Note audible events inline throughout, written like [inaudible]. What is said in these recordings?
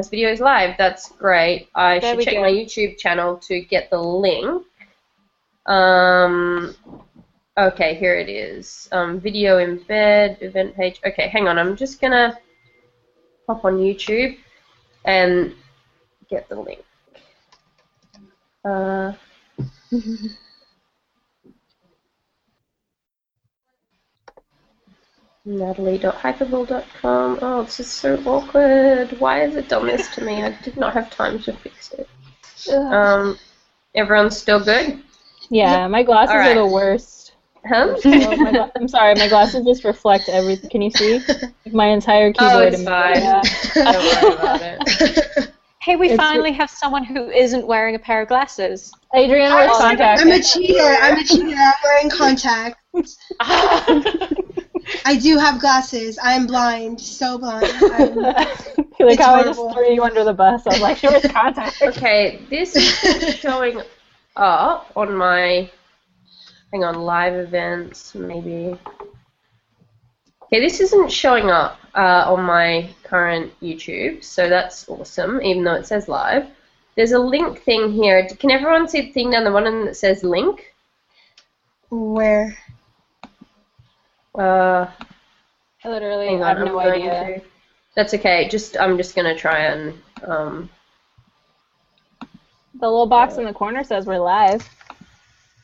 broadcast video is live. That's great. I There should check go. my YouTube channel to get the link. Um, okay, here it is. Um, video embed, event page. Okay, hang on. I'm just gonna pop on YouTube and get the link. Uh, [laughs] Natalie.hypable.com. Oh, this is so awkward. Why has it done this to me? I did not have time to fix it. Um, everyone's still good? Yeah, my glasses Alright. are the worst. Huh? [laughs] So my I'm sorry, my glasses just reflect everything. Can you see? [laughs] My entire keyboard. Oh, it's fine. Yeah. [laughs] Don't worry about it. Hey, we It's- finally have someone who isn't wearing a pair of glasses. Adrian wears contacts. I'm a cheater. I'm a cheater. I'm wearing contacts. I do have glasses. I'm blind. So blind. [laughs] I'm, like how I just threw you under the bus. I was like, she wears contacts. [laughs] Okay, this is showing up on my. Hang on, live events, maybe. Okay, this isn't showing up uh, on my current YouTube, so that's awesome, even though it says live. There's a link thing here. Can everyone see the thing down the bottom that says link? where? Uh, I literally hang have no I'm going idea. to. That's okay. Just I'm just gonna try and um, The little box in the corner says we're live.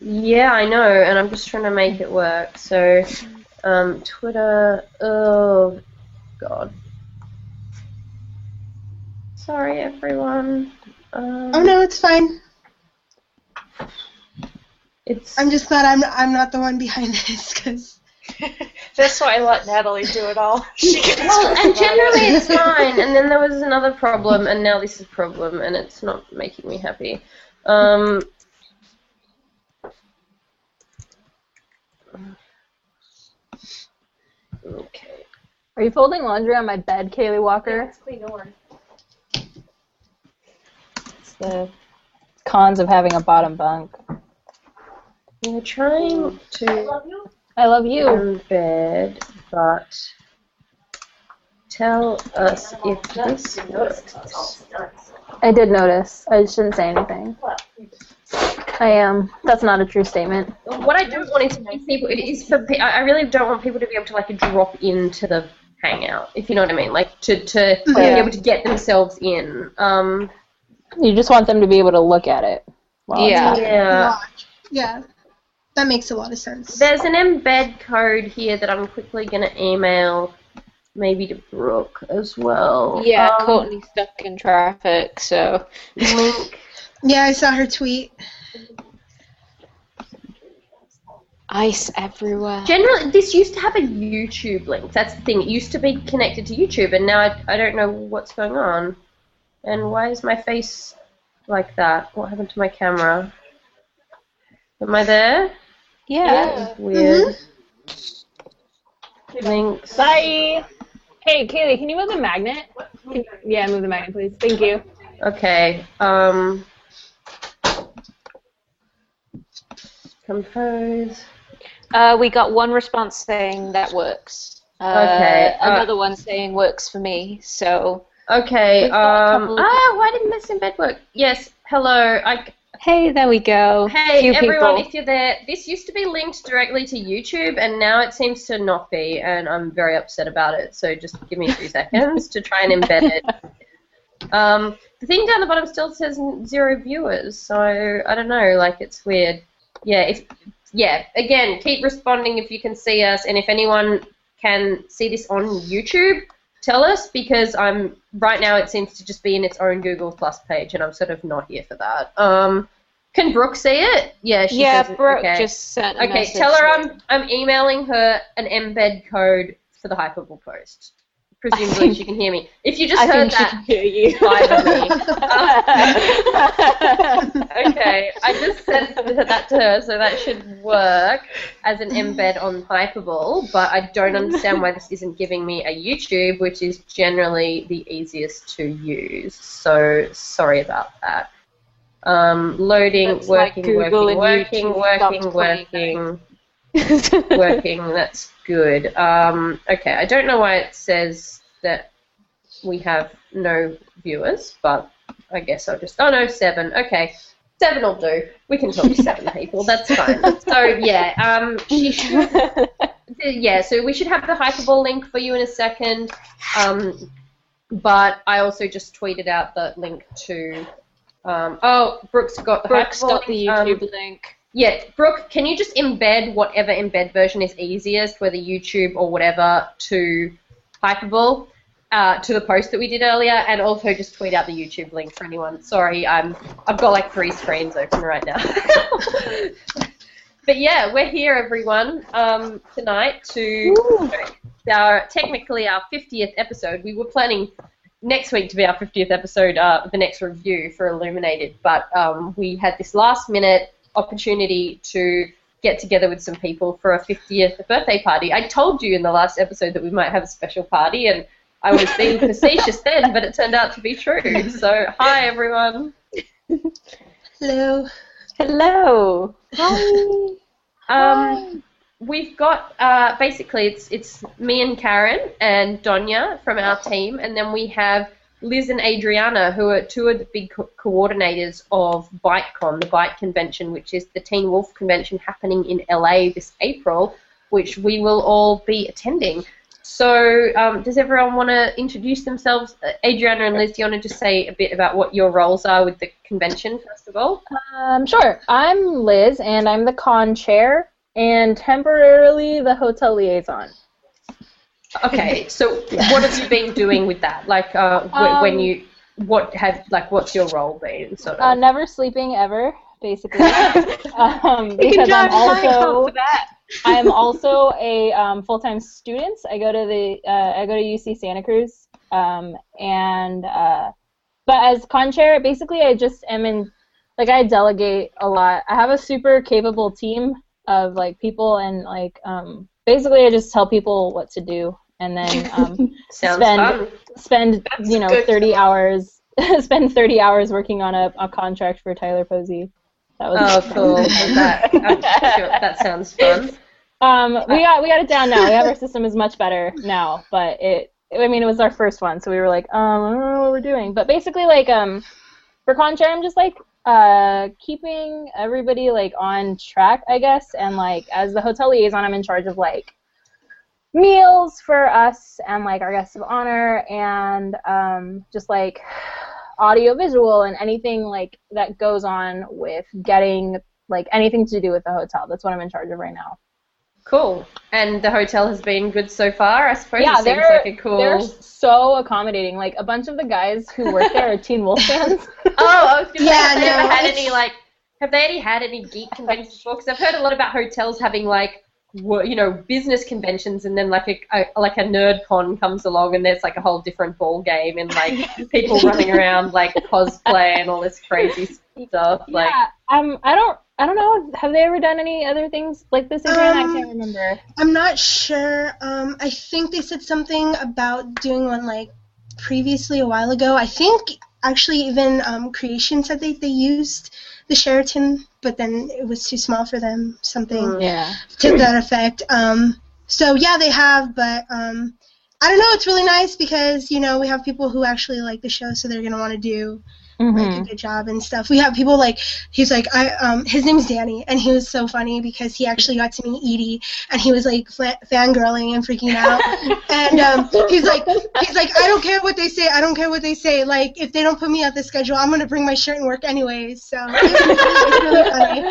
Yeah, I know, and I'm just trying to make it work. So, um, Twitter. Oh, God. Sorry, everyone. Um, Oh no, it's fine. It's. I'm just glad I'm I'm not the one behind this because [laughs] That's why I let Natalie do it all. [laughs] She gets Well, and about it. generally it's fine, and then there was another problem, and now this is a problem, and it's not making me happy. Um. Okay. Are you folding laundry on my bed, Kaylee Walker? It's the cons of having a bottom bunk. We're trying to I love you. embed, but tell us if this works. I did notice. I just didn't say anything. I am. That's not a true statement. What I don't want is for people. It is for. I I really don't want people to be able to like drop into the hangout, if you know what I mean. Like to to be able to get themselves in. Um. You just want them to be able to look at it. Yeah. Yeah. Yeah, that makes a lot of sense. There's an embed code here that I'm quickly gonna email, maybe to Brooke as well. Yeah, Um, Courtney's stuck in traffic, so. link. [laughs] Yeah, I saw her tweet. Ice everywhere. Generally, this used to have a YouTube link. That's the thing. It used to be connected to YouTube, and now I, I don't know what's going on. And why is my face like that? What happened to my camera? Am I there? Yeah. Weird. Links. Bye. Hey, Kaylee, can you move the magnet? Can- yeah, move the magnet, please. Thank you. Okay. Um. Compose. Uh, we got one response saying that works. Uh, Okay, uh, Another one saying works for me, so. Okay. We've got a Um. couple of- Ah, why didn't this embed work? Yes. Hello. I. Hey, there we go. Hey Few everyone, people. if you're there, this used to be linked directly to YouTube, and now it seems to not be, and I'm very upset about it. So just give me a few [laughs] seconds to try and embed it. Um, the thing down the bottom still says zero viewers, so I don't know. Like it's weird. Yeah, if yeah, again, keep responding if you can see us, and if anyone can see this on YouTube, tell us because I'm right now. It seems to just be in its own Google Plus page, and I'm sort of not here for that. Um, can Brooke see it? Yeah, she yeah, says. Brooke okay. just sent a Okay, tell her I'm I'm emailing her an embed code for the Hypable post. Presumably think- she can hear me. If you just I heard that, can hear you. [laughs] [laughs] Okay, I just sent that to her, so that should work as an embed on Hypable, but I don't understand why this isn't giving me a YouTube, which is generally the easiest to use. So sorry about that. Um, loading, That's like working, working, YouTube working, working. Working, [laughs] working. That's good. Um, okay, I don't know why it says that we have no viewers, but I guess I'll just. Oh no, seven. Okay, seven will do. We can talk to seven [laughs] people. That's fine. So yeah, um, she should. [laughs] Yeah, so we should have the Hypable link for you in a second. Um, but I also just tweeted out the link to. Um, oh, Brooks got the Brooks Hypable got the link. Um, YouTube link. Yeah, Brooke, can you just embed whatever embed version is easiest, whether YouTube or whatever, to Hypable, uh, to the post that we did earlier, and also just tweet out the YouTube link for anyone. Sorry, I'm I've got like three screens open right now. [laughs] but yeah, we're here, everyone, um, tonight to our technically our 50th episode. We were planning next week to be our 50th episode, uh, the next review for Illuminated, but um, we had this last minute opportunity to get together with some people for a 50th birthday party. I told you in the last episode that we might have a special party, and I was being facetious then, but it turned out to be true. So, hi everyone. Hello. Hello. Hi. [laughs] Um, we've got uh, basically it's it's me and Karen and Donya from our team, and then we have Liz and Adriana, who are two of the big co- coordinators of BiteCon, the Bite Convention, which is the Teen Wolf Convention happening in LA this April, which we will all be attending. So, um, does everyone want to introduce themselves? Uh, Adriana and Liz, do you want to just say a bit about what your roles are with the convention, first of all? Um, sure. I'm Liz, and I'm the con chair and temporarily the hotel liaison. Okay, [laughs] so what have you been doing with that? Like, uh, wh- Um, when you, what have, like, what's your role been, sort Uh, of? never sleeping ever, basically. [laughs] [laughs] um, because I'm also I'm also a um, full-time student. I go to the uh, I go to UC Santa Cruz, um, and uh, but as con chair, basically I just am in like I delegate a lot. I have a super capable team of like people, and like um, basically I just tell people what to do, and then [laughs] um, spend fun. spend That's you know good. 30 hours [laughs] spend 30 hours working on a, a contract for Tyler Posey. That was Oh, cool. that, [laughs] sure that sounds fun. Um, we got we got it down now. We have our system is much better now, but it. I mean, it was our first one, so we were like, um, I don't know what we're doing. But basically, like, um, for Conchair, I'm just like, uh, keeping everybody like on track, I guess. And like, as the hotel liaison, I'm in charge of like meals for us and like our guests of honor, and um, just like audio visual and anything like that goes on with getting like anything to do with the hotel. That's what I'm in charge of right now. Cool. And the hotel has been good so far, I suppose. Yeah, it they're like a cool. they're so accommodating. Like a bunch of the guys who work there are Teen Wolf fans. [laughs] Oh, I Yeah, say, have they no, ever had any like? Have they any had any geek conventions before? Because I've heard a lot about hotels having like, wo- you know, business conventions, and then like a, a like a nerd con comes along, and there's like a whole different ball game, and like [laughs] people running around like cosplay and all this crazy stuff. Like, yeah, um, I don't, I don't know. Have they ever done any other things like this again? I Um, can't remember. I'm not sure. Um, I think they said something about doing one like previously a while ago. I think actually even um, Creation said they, they used the Sheraton, but then it was too small for them. Something Mm. Yeah. to that effect. Um, so yeah, they have, but um, I don't know. It's really nice because you know we have people who actually like the show, so they're gonna want to do like Mhm. a good job and stuff. We have people like he's like I um his name's Danny and he was so funny because he actually got to meet Edie and he was like fla- fangirling and freaking out [laughs] and um he's like he's like I don't care what they say I don't care what they say like if they don't put me on the schedule I'm gonna bring my shirt and work anyways so it was, [laughs] it was really funny.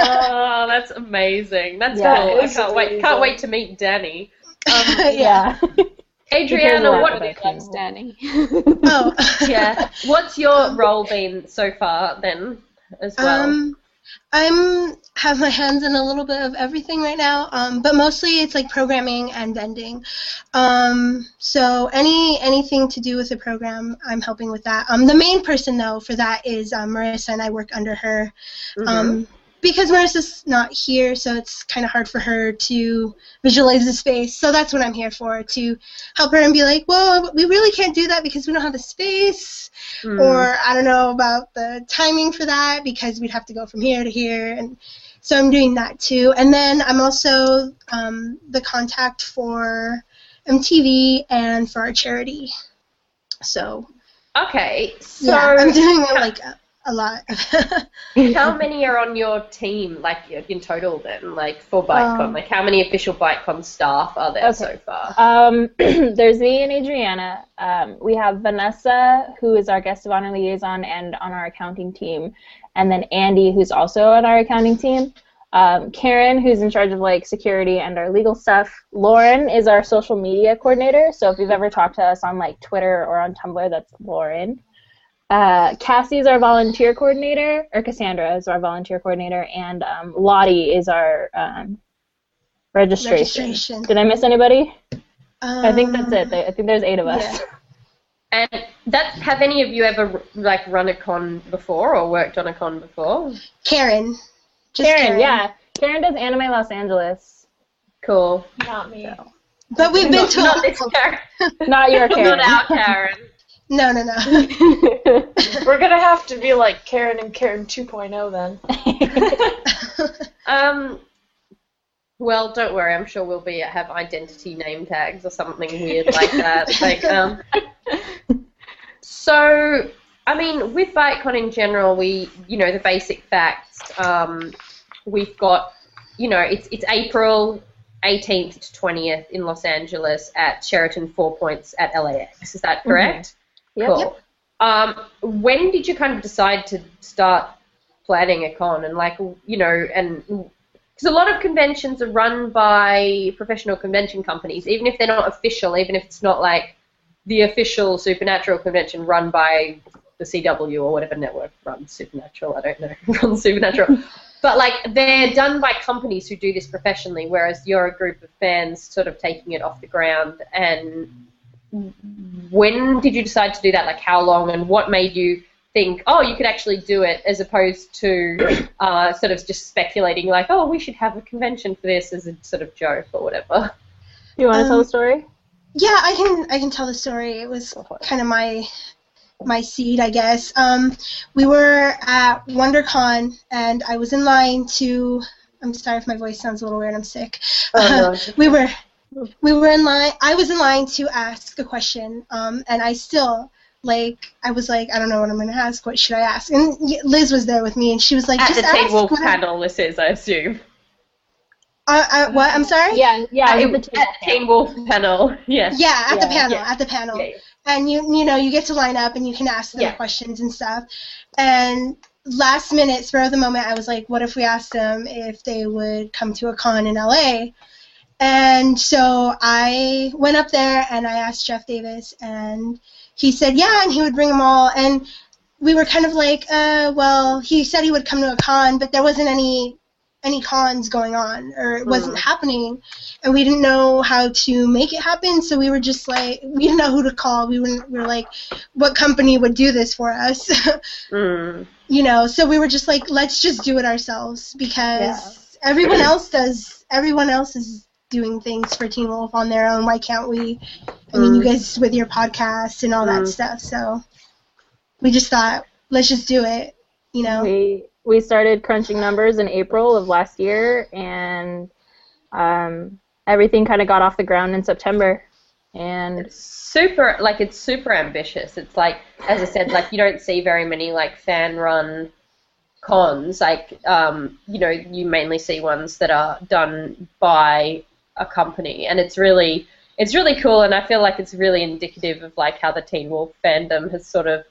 oh, that's amazing. That's Yeah, cool. it I can't wait. Can't amazing. wait to meet Danny. [laughs] Um, yeah. Adriana, Because what? of that. Loves Danny. Oh. [laughs] Yeah. What's your role been so far then, as well? Um, I'm have my hands in a little bit of everything right now, um, but mostly it's like programming and vending. Um, so any anything to do with the program, I'm helping with that. Um, the main person though for that is um, Marissa, and I work under her. Mhm. Because Marissa's not here, so it's kind of hard for her to visualize the space. So that's what I'm here for to help her and be like, well, we really can't do that because we don't have the space Mm. or I don't know about the timing for that because we'd have to go from here to here, and so I'm doing that too. And then I'm also um, the contact for MTV and for our charity. So Okay, so yeah, I'm doing like a, a lot. [laughs] how many are on your team, like in total then, like for BiteCon, Um, like how many official BiteCon staff are there Okay. so far? Um, [clears throat] there's me and Adriana. Um, we have Vanessa, who is our guest of honor liaison and on our accounting team, and then Andy, who's also on our accounting team. Um, Karen, who's in charge of like security and our legal stuff. Lauren is our social media coordinator. So if you've ever talked to us on like Twitter or on Tumblr, that's Lauren. Uh, Cassie is our volunteer coordinator, or Cassandra is our volunteer coordinator, and um, Lottie is our um, registration. Registration. Did I miss anybody? I think that's Um, it. I think there's eight of us. yeah. [laughs] And that have any of you ever like run a con before or worked on a con before? Karen. Just Karen, yeah. Karen does Anime Los Angeles. Cool. Not me. But we've been Not, to not this Karen. Not your [laughs] Karen. Not our Karen. No, no, no. [laughs] We're gonna have to be like Karen and Karen 2.0 then. [laughs] Um. Well, don't worry. I'm sure we'll be have identity name tags or something weird like that. like um. So, I mean, with BiteCon in general, we, you know, the basic facts. Um, we've got, you know, it's it's April 18th to 20th in Los Angeles at Sheraton Four Points at LAX. Is that correct? Yep. Cool. Um, when did you kind of decide to start planning a con and like you know and because a lot of conventions are run by professional convention companies, even if they're not official, even if it's not like the official Supernatural convention run by the CW or whatever network runs Supernatural. I don't know [laughs] runs Supernatural, but like they're done by companies who do this professionally, whereas you're a group of fans sort of taking it off the ground. And when did you decide to do that? Like how long, and what made you think, oh, you could actually do it, as opposed to [coughs] uh, sort of just speculating, like, oh, we should have a convention for this as a sort of joke or whatever. you want to tell Um, the story? Yeah, I can I can tell the story. It was kind of my my seed, I guess. Um, we were at WonderCon, and I was in line to. I'm sorry if my voice sounds a little weird. I'm sick. Oh, no. [laughs] we were we were in line. I was in line to ask a question, um, and I still like I was like I don't know what I'm gonna ask. What should I ask? And Liz was there with me, and she was like, At just the Teen ask. Wolf whatever- panel, this is, I assume. Uh, uh, what? I'm sorry. Yeah, yeah. At, it was at the Teen Wolf panel, [laughs] yes. Yeah, at the panel. yeah. At the panel. Yeah, and you you know you get to line up and you can ask them Yeah. questions and stuff. And last minute, spur of the moment, I was like, what if we asked them if they would come to a con in LA? And so I went up there and I asked Jeff Davis, and he said yeah, and he would bring them all. And we were kind of like, uh, well, he said he would come to a con, but there wasn't any any cons going on, or it wasn't Mm. happening, and we didn't know how to make it happen. So we were just like, we didn't know who to call. We were, we were like, what company would do this for us? [laughs] Mm. you know so we were just like let's just do it ourselves because everyone else does everyone else is doing things for teen wolf on their own why can't we i mean you Mm. guys with your podcast and all that Mm. stuff so we just thought let's just do it you know We we started crunching numbers in April of last year, and um, everything kind of got off the ground in September. And It's super, like, it's super ambitious. It's like, as I said, like, you don't see very many, like, fan run cons. Like, um, you know, you mainly see ones that are done by a company, and it's really. It's really cool, and I feel like it's really indicative of like how the Teen Wolf fandom has sort of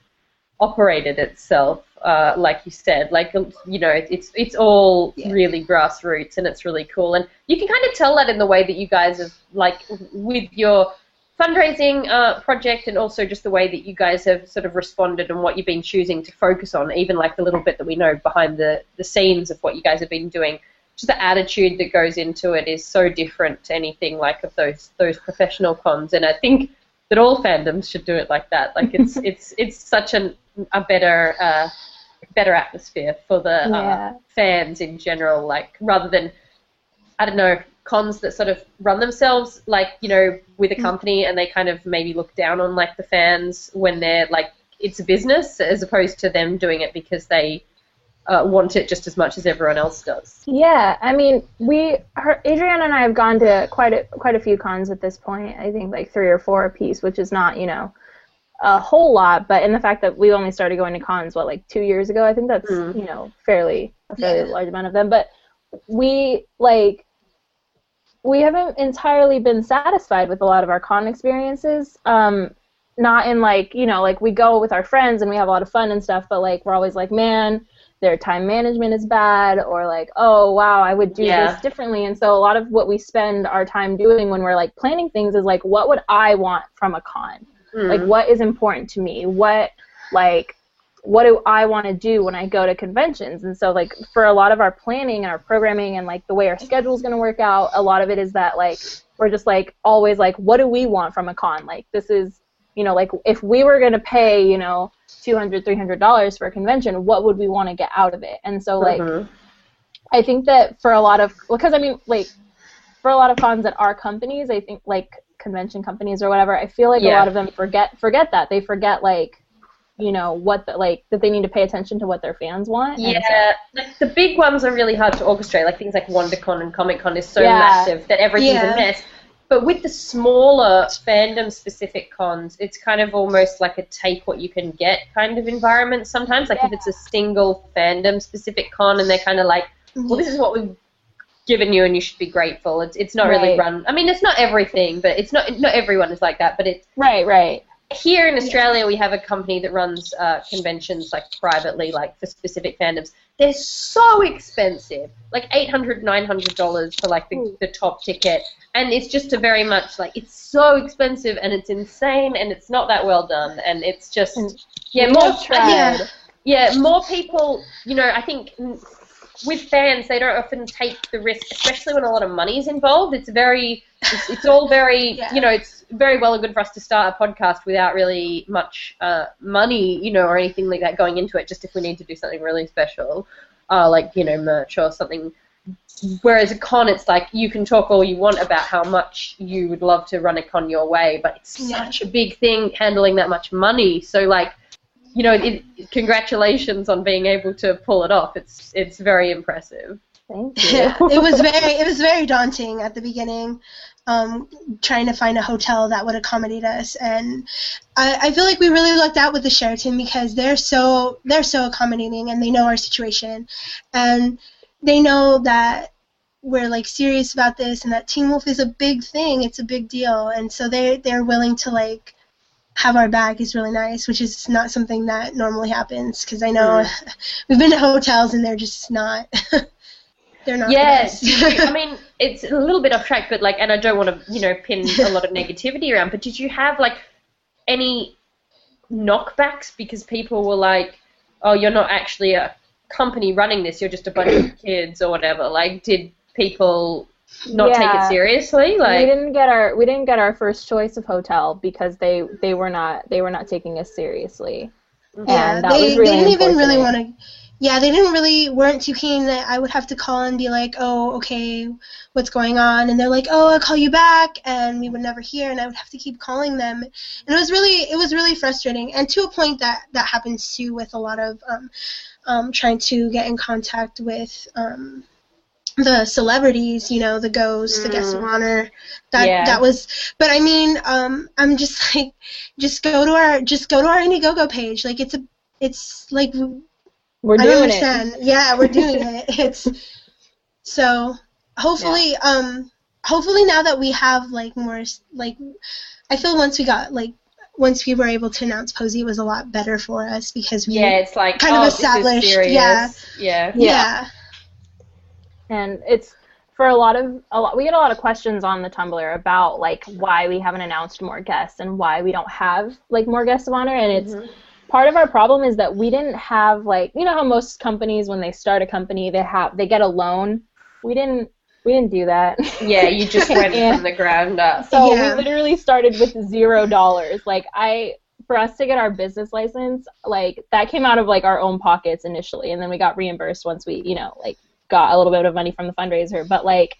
operated itself, uh, like you said. Like you know, it's it's all Yeah. really grassroots, and it's really cool. And you can kind of tell that in the way that you guys have, like, with your fundraising uh, project, and also just the way that you guys have sort of responded and what you've been choosing to focus on. Even like the little bit that we know behind the the scenes of what you guys have been doing. Just the attitude that goes into it is so different to anything like of those those professional cons, and I think that all fandoms should do it like that. Like it's [laughs] it's it's such an a better uh, better atmosphere for the uh, fans in general. Like rather than I don't know cons that sort of run themselves like you know with a company and they kind of maybe look down on like the fans when they're like it's a business as opposed to them doing it because they uh, want it just as much as everyone else does. Yeah, I mean, we, her, Adriana and I have gone to quite a quite a few cons at this point. I think like three or four a piece, which is not, you know, a whole lot, but in the fact that we only started going to cons what like two years ago, I think that's Mm. you know fairly a fairly large amount of them. But we like we haven't entirely been satisfied with a lot of our con experiences. Um, not in like you know like we go with our friends and we have a lot of fun and stuff, but like we're always like man. Their time management is bad, or like, oh wow, I would do Yeah. this differently. And so a lot of what we spend our time doing when we're like planning things is like, what would I want from a con? Mm. like what is important to me what like what do i want to do when i go to conventions and so like for a lot of our planning and our programming and like the way our schedule is going to work out a lot of it is that like we're just like always like what do we want from a con like this is you know like if we were going to pay you know 200 300 dollars for a convention what would we want to get out of it and so like Mhm. I think that for a lot of because I mean like for a lot of cons that are companies, I think like convention companies or whatever, I feel like a lot of them forget forget that. They forget like you know what the, like that they need to pay attention to what their fans want. and so- Yeah, like the big ones are really hard to orchestrate. Like things like WonderCon and Comic Con is so Yeah. massive that everything's Yeah. a mess. But with the smaller fandom-specific cons, it's kind of almost like a take what you can get kind of environment. Sometimes, like if it's a single fandom-specific con, and they're kind of like, "Well, this is what we've given you, and you should be grateful." It's it's not really run. I mean, it's not everything, but it's not not everyone is like that. But it's Right, right. Here in Australia, we have a company that runs uh, conventions like privately, like for specific fandoms. They're so expensive, like eight hundred, nine hundred dollars for like the, the top ticket, and it's just a very much like it's so expensive and it's insane and it's not that well done and it's just yeah more. Yeah. yeah more people you know I think with fans they don't often take the risk, especially when a lot of money is involved. It's very it's, it's all very [laughs] Yeah. you know it's very well and good for us to start a podcast without really much uh, money you know or anything like that going into it just if we need to do something really special uh, like you know merch or something whereas a con it's like you can talk all you want about how much you would love to run a con your way but it's Yeah. such a big thing handling that much money so like you know it, congratulations on being able to pull it off. It's it's very impressive. Thank [laughs] you. Yeah, it was very it was very daunting at the beginning, um, trying to find a hotel that would accommodate us, and I, I feel like we really lucked out with the Sheraton because they're so they're so accommodating and they know our situation, and they know that we're like serious about this and that Teen Wolf is a big thing, it's a big deal, and so they they're willing to like have our back is really nice, which is not something that normally happens because I know mm. [laughs] we've been to hotels and they're just not. [laughs] they're not. Yes. [laughs] I mean it's a little bit off track, but like, and I don't want to, you know, pin a lot of negativity around. But did you have like any knockbacks because people were like, "Oh, you're not actually a company running this; you're just a bunch of [coughs] kids or whatever." Like, did people not take it seriously? Like we Like, didn't get our we didn't get our first choice of hotel because they they were not they were not taking us seriously. yeah, and that they, was really they didn't even really want to. Yeah, they didn't really weren't too keen that I would have to call and be like, oh, okay, what's going on? And they're like, oh, I'll call you back, and we would never hear, and I would have to keep calling them, and it was really it was really frustrating, and to a point that that happens too with a lot of um, um, trying to get in contact with um, the celebrities, you know, the ghosts, the guests of Mm. honor. That Yeah. that was but I mean, um I'm just [laughs] like just go to our just go to our Indiegogo page. Like it's a it's like We're I don't doing it. Yeah, we're doing it. [laughs] It's so hopefully um hopefully now that we have like more like I feel once we got like once we were able to announce Posey it was a lot better for us because we yeah, it's like Kind of oh, is established, yeah. yeah. yeah. And it's for a lot of a lot we get a lot of questions on the tumblr about like why we haven't announced more guests and why we don't have like more guests of honor and it's Mhm. part of our problem is that we didn't have like you know how most companies when they start a company they have they get a loan we didn't we didn't do that Yeah, you just [laughs] went Yeah. from the ground up. so Yeah. we literally started with zero dollars like i for us to get our business license like that came out of like our own pockets initially and then we got reimbursed once we you know like got a little bit of money from the fundraiser but like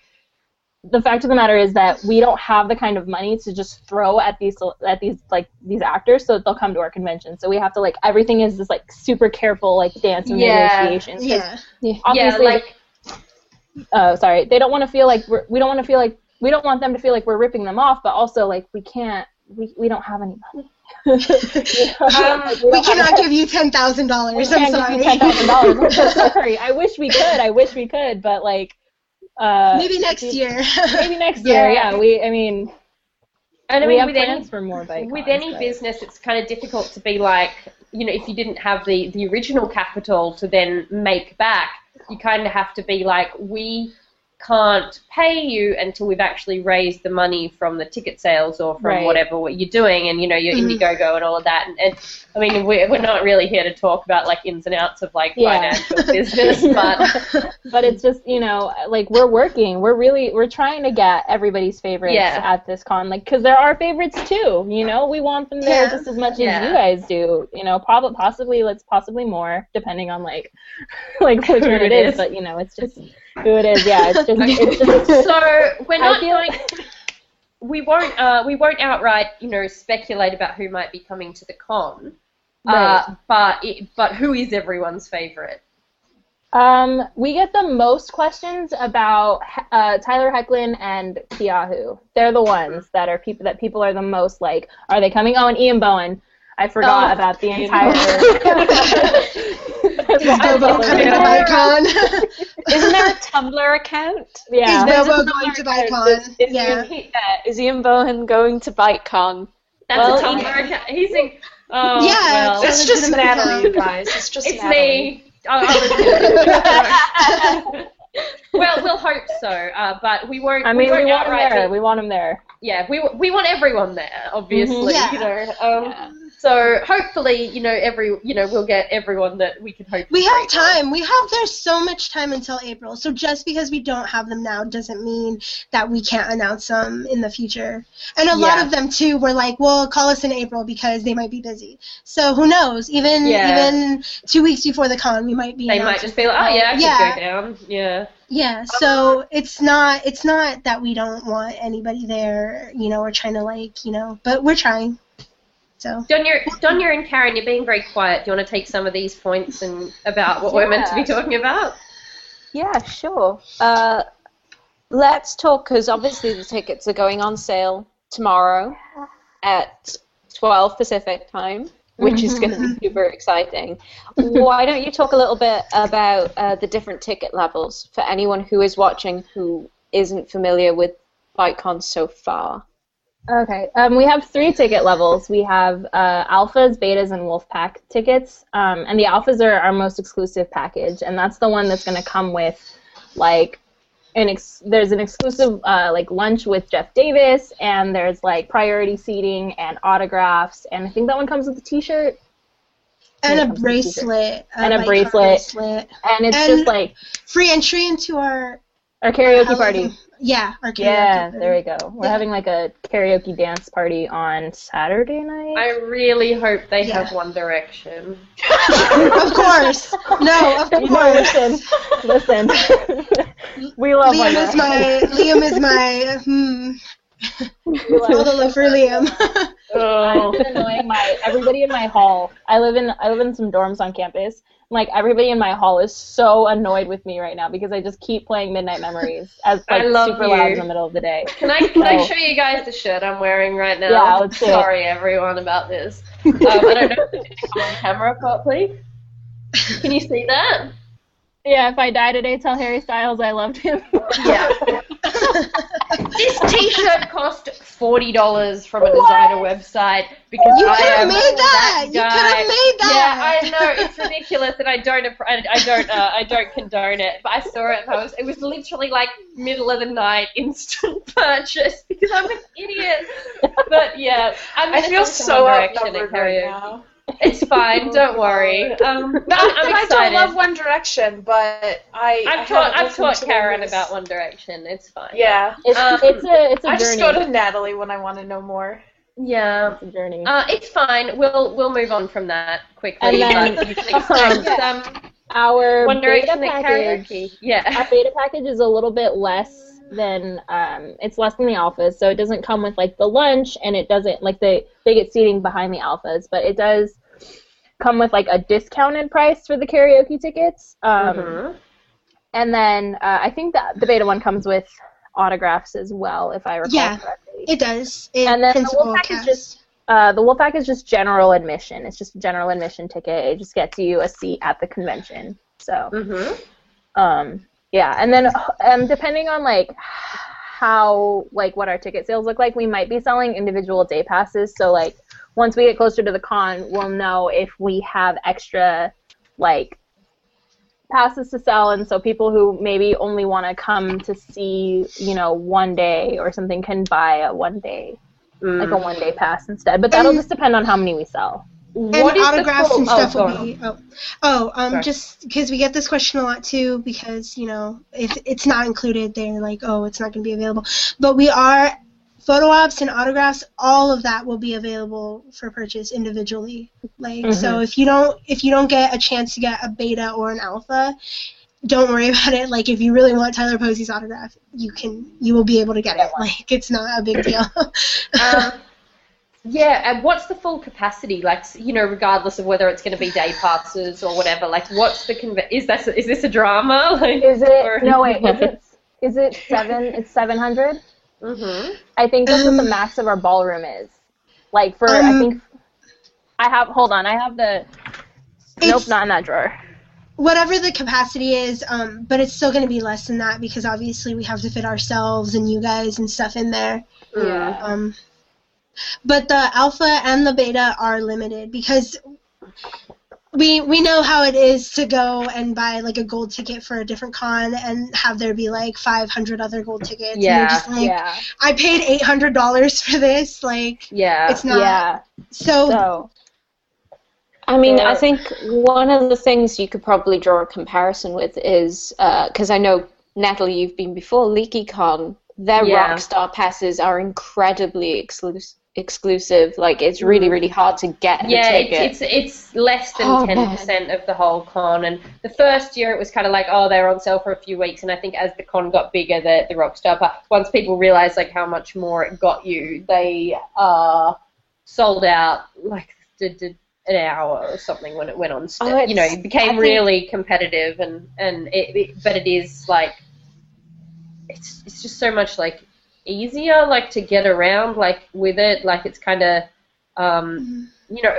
the fact of the matter is that we don't have the kind of money to just throw at these at these like these actors so that they'll come to our convention so we have to like everything is this like super careful like dance and Yeah. negotiations 'cause Yeah. Yeah, obviously like uh, sorry, they don't want to feel like we're, we don't want to feel like we don't want them to feel like we're ripping them off, but also like we can't we, we don't have any money. Um, [laughs] we cannot give you ten thousand dollars. I'm sorry. give you ten thousand dollars. I'm [laughs] sorry. I wish we could. I wish we could, but like, uh, Maybe next year. maybe next [laughs] year. Yeah. Yeah, we. I mean, and I mean, with any for more bike. with any but- business, it's kind of difficult to be like, you know, if you didn't have the the original capital to then make back, you kind of have to be like, we can't pay you until we've actually raised the money from the ticket sales or from Right. whatever what you're doing, and you know your Mhm. Indiegogo and all of that. And, and I mean, we're, we're not really here to talk about like ins and outs of like Yeah. financial [laughs] business, but [laughs] but it's just you know like we're working we're really we're trying to get everybody's favorites Yeah. at this con like because there are favorites too you know we want them there Yeah. just as much as you guys do you know probably possibly let's possibly more depending on like [laughs] like which one it is. but you know it's just who it is yeah it's just it's just [laughs] so we're not feel- going. We won't. Uh, we won't outright, you know, speculate about who might be coming to the con. Right. Uh, but it, but who is everyone's favorite? Um, we get the most questions about uh, Tyler Hoechlin and Keahu. They're the ones that are people that people are the most like. Are they coming? Oh, and Ian Bohen. I forgot Oh, about the entire. [laughs] Is Bobo coming to BiteCon? [laughs] Isn't there a Tumblr account? yeah. Is There's a going to account BiteCon? that Is Yeah. Ian, yeah, is Ian Bohen going to BiteCon? That's Well, a Tumblr account. He's in. Oh, Yeah, well, it's It's just legitimate Natalie, account. you guys. It's just it's Natalie. me. [laughs] Well, we'll hope so. Uh, but we won't. I mean, we, won't want him there. be- we want him there. yeah, we we want everyone there, obviously. Mhm. You know. Um, So hopefully, you know, every you know, we'll get everyone that we can hope. We have time. We have there's so much time until April. So just because we don't have them now doesn't mean that we can't announce them in the future. And a lot of them too were like, "Well, call us in April because they might be busy." So who knows? Even Yeah. even two weeks before the con, we might be. They might just be like, oh yeah, I could Yeah. go down. Yeah. Yeah, so it's not it's not that we don't want anybody there, you know, we're trying to like, you know, but we're trying. So Donya, Donya and Karen, you're being very quiet. Do you want to take some of these points and about what we're meant to be talking about? Yeah, sure. Uh, let's talk because obviously the tickets are going on sale tomorrow at 12 Pacific time, which is going to be super exciting. Why don't you talk a little bit about uh, the different ticket levels for anyone who is watching who isn't familiar with BiteCon so far? Okay. Um, we have three ticket levels. We have uh, alphas, betas, and wolfpack tickets. Um, and the alphas are our most exclusive package, and that's the one that's going to come with, like, an ex- there's an exclusive uh, like lunch with Jeff Davis, and there's like priority seating and autographs, and I think that one comes with a T-shirt, and a bracelet. And a bracelet. bracelet. and it's And- just like Free entry into our our karaoke party. Yeah, our karaoke Yeah, party. there we go. We're Yeah. having like a karaoke dance party on Saturday night. I really hope they Yeah. have One Direction. [laughs] of course. No, of [laughs] You know, course. listen, listen. [laughs] we love One Liam is my Liam is my hmm. We All love- the love for Liam. I've been annoying my everybody in my hall. I live in I live in some dorms on campus. Like everybody in my hall is so annoyed with me right now because I just keep playing Midnight Memories as I like love super loud in the middle of the day. Can I can I Oh. show you guys the shirt I'm wearing right now? Yeah, let's do it. Sorry everyone about this. Um, I don't know if it's on camera properly. Can you see that? Yeah, if I die today, tell Harry Styles I loved him. Yeah. [laughs] this T-shirt cost forty dollars from a designer website because You I could have am made that. You guy. could have made that. Yeah, I know it's ridiculous, and I don't, I I don't, uh, I don't condone it. But I saw it, and I was, it was literally like middle of the night, [laughs] instant purchase because I'm an idiot. But yeah, I'm I feel so One Direction at outnumbered right now. It's fine, [laughs] don't worry. Um, [laughs] I'm, I'm I don't love One Direction, but I. I I've taught, I've taught Karen this. about One Direction. It's fine. Yeah. It's, Um, it's a it's a I just go to Natalie when I want to know more. Yeah. It's a journey. Uh, it's fine. We'll we'll move on from that quickly. And then- but [laughs] you um, Our One Direction at package. karaoke. Yeah. Our beta package is a little bit less than um, it's less than the alphas, so it doesn't come with like the lunch, and it doesn't like they they get seating behind the alphas, but it does come with like a discounted price for the karaoke tickets. Um, Mhm. And then uh, I think that the beta one comes with autographs as well, if I recall Yeah. correctly. It does. It and then the Wolfpack is just uh, the Wolfpack is just general admission. It's just a general admission ticket. It just gets you a seat at the convention. So Mm-hmm. um, yeah, and then um, depending on like how like what our ticket sales look like, we might be selling individual day passes. So like once we get closer to the con, we'll know if we have extra like passes to sell, and so people who maybe only want to come to see you know one day or something can buy a one day like a one day pass instead. But that'll just depend on how many we sell. And What is the autographs and oh, stuff go will be oh oh um Sorry. just because we get this question a lot too because you know if it's not included they're like oh it's not going to be available. But we are photo ops and autographs all of that will be available for purchase individually. Like Mm-hmm. so if you don't if you don't get a chance to get a beta or an alpha don't worry [laughs] about it. Like if you really want Tyler Posey's autograph you can you will be able to get it. Like it's not a big [clears throat] deal. [laughs] Um, yeah, and what's the full capacity? Like, you know, regardless of whether it's going to be day passes or whatever. Like, what's the conve- is that is this a drama? [laughs] Like, Is it or- no wait? Is it [laughs] is it seven? It's seven hundred. Mhm. I think that's what Um, the max of our ballroom is. Like for I Um, think I have hold on, I have the Nope, not in that drawer. whatever the capacity is, um, but it's still going to be less than that because obviously we have to fit ourselves and you guys and stuff in there. Yeah. Um, but the alpha and the beta are limited because we we know how it is to go and buy like a gold ticket for a different con and have there be like 500 other gold tickets. and Yeah, you're just like, yeah. I paid $800 for this. Like, Yeah. it's not. yeah. So, So I mean, I Uh, think one of the things you could probably draw a comparison with is because I know Natalie, you've been before LeakyCon. Their Yeah. Rockstar passes are incredibly exclusive. Exclusive, like it's really, really hard to get Yeah, a ticket. it's, it's it's less than Oh, ten percent of the whole con. And the first year, it was kind of like, oh, they were on sale for a few weeks. And I think as the con got bigger, the the Rockstar part, once people realized like how much more it got you, they uh sold out like did, did an hour or something when it went on. St- Oh, you know, it became think- really competitive, and and it, it but it is like it's it's just so much like easier like to get around like with it like it's kind of um you know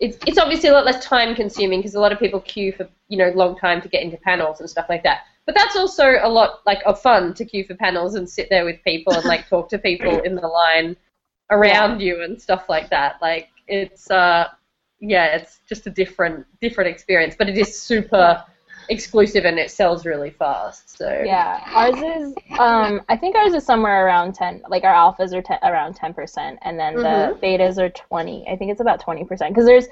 it's it's obviously a lot less time consuming because a lot of people queue for you know long time to get into panels and stuff like that. But that's also a lot like of fun to queue for panels and sit there with people and like talk to people in the line around you and stuff like that. Like it's uh yeah it's just a different different experience but it is super exclusive and it sells really fast so yeah, ours is um I think ours is somewhere around ten. Like our alphas are te- around ten percent, and then the Mhm. betas are twenty. I think it's about twenty percent because there's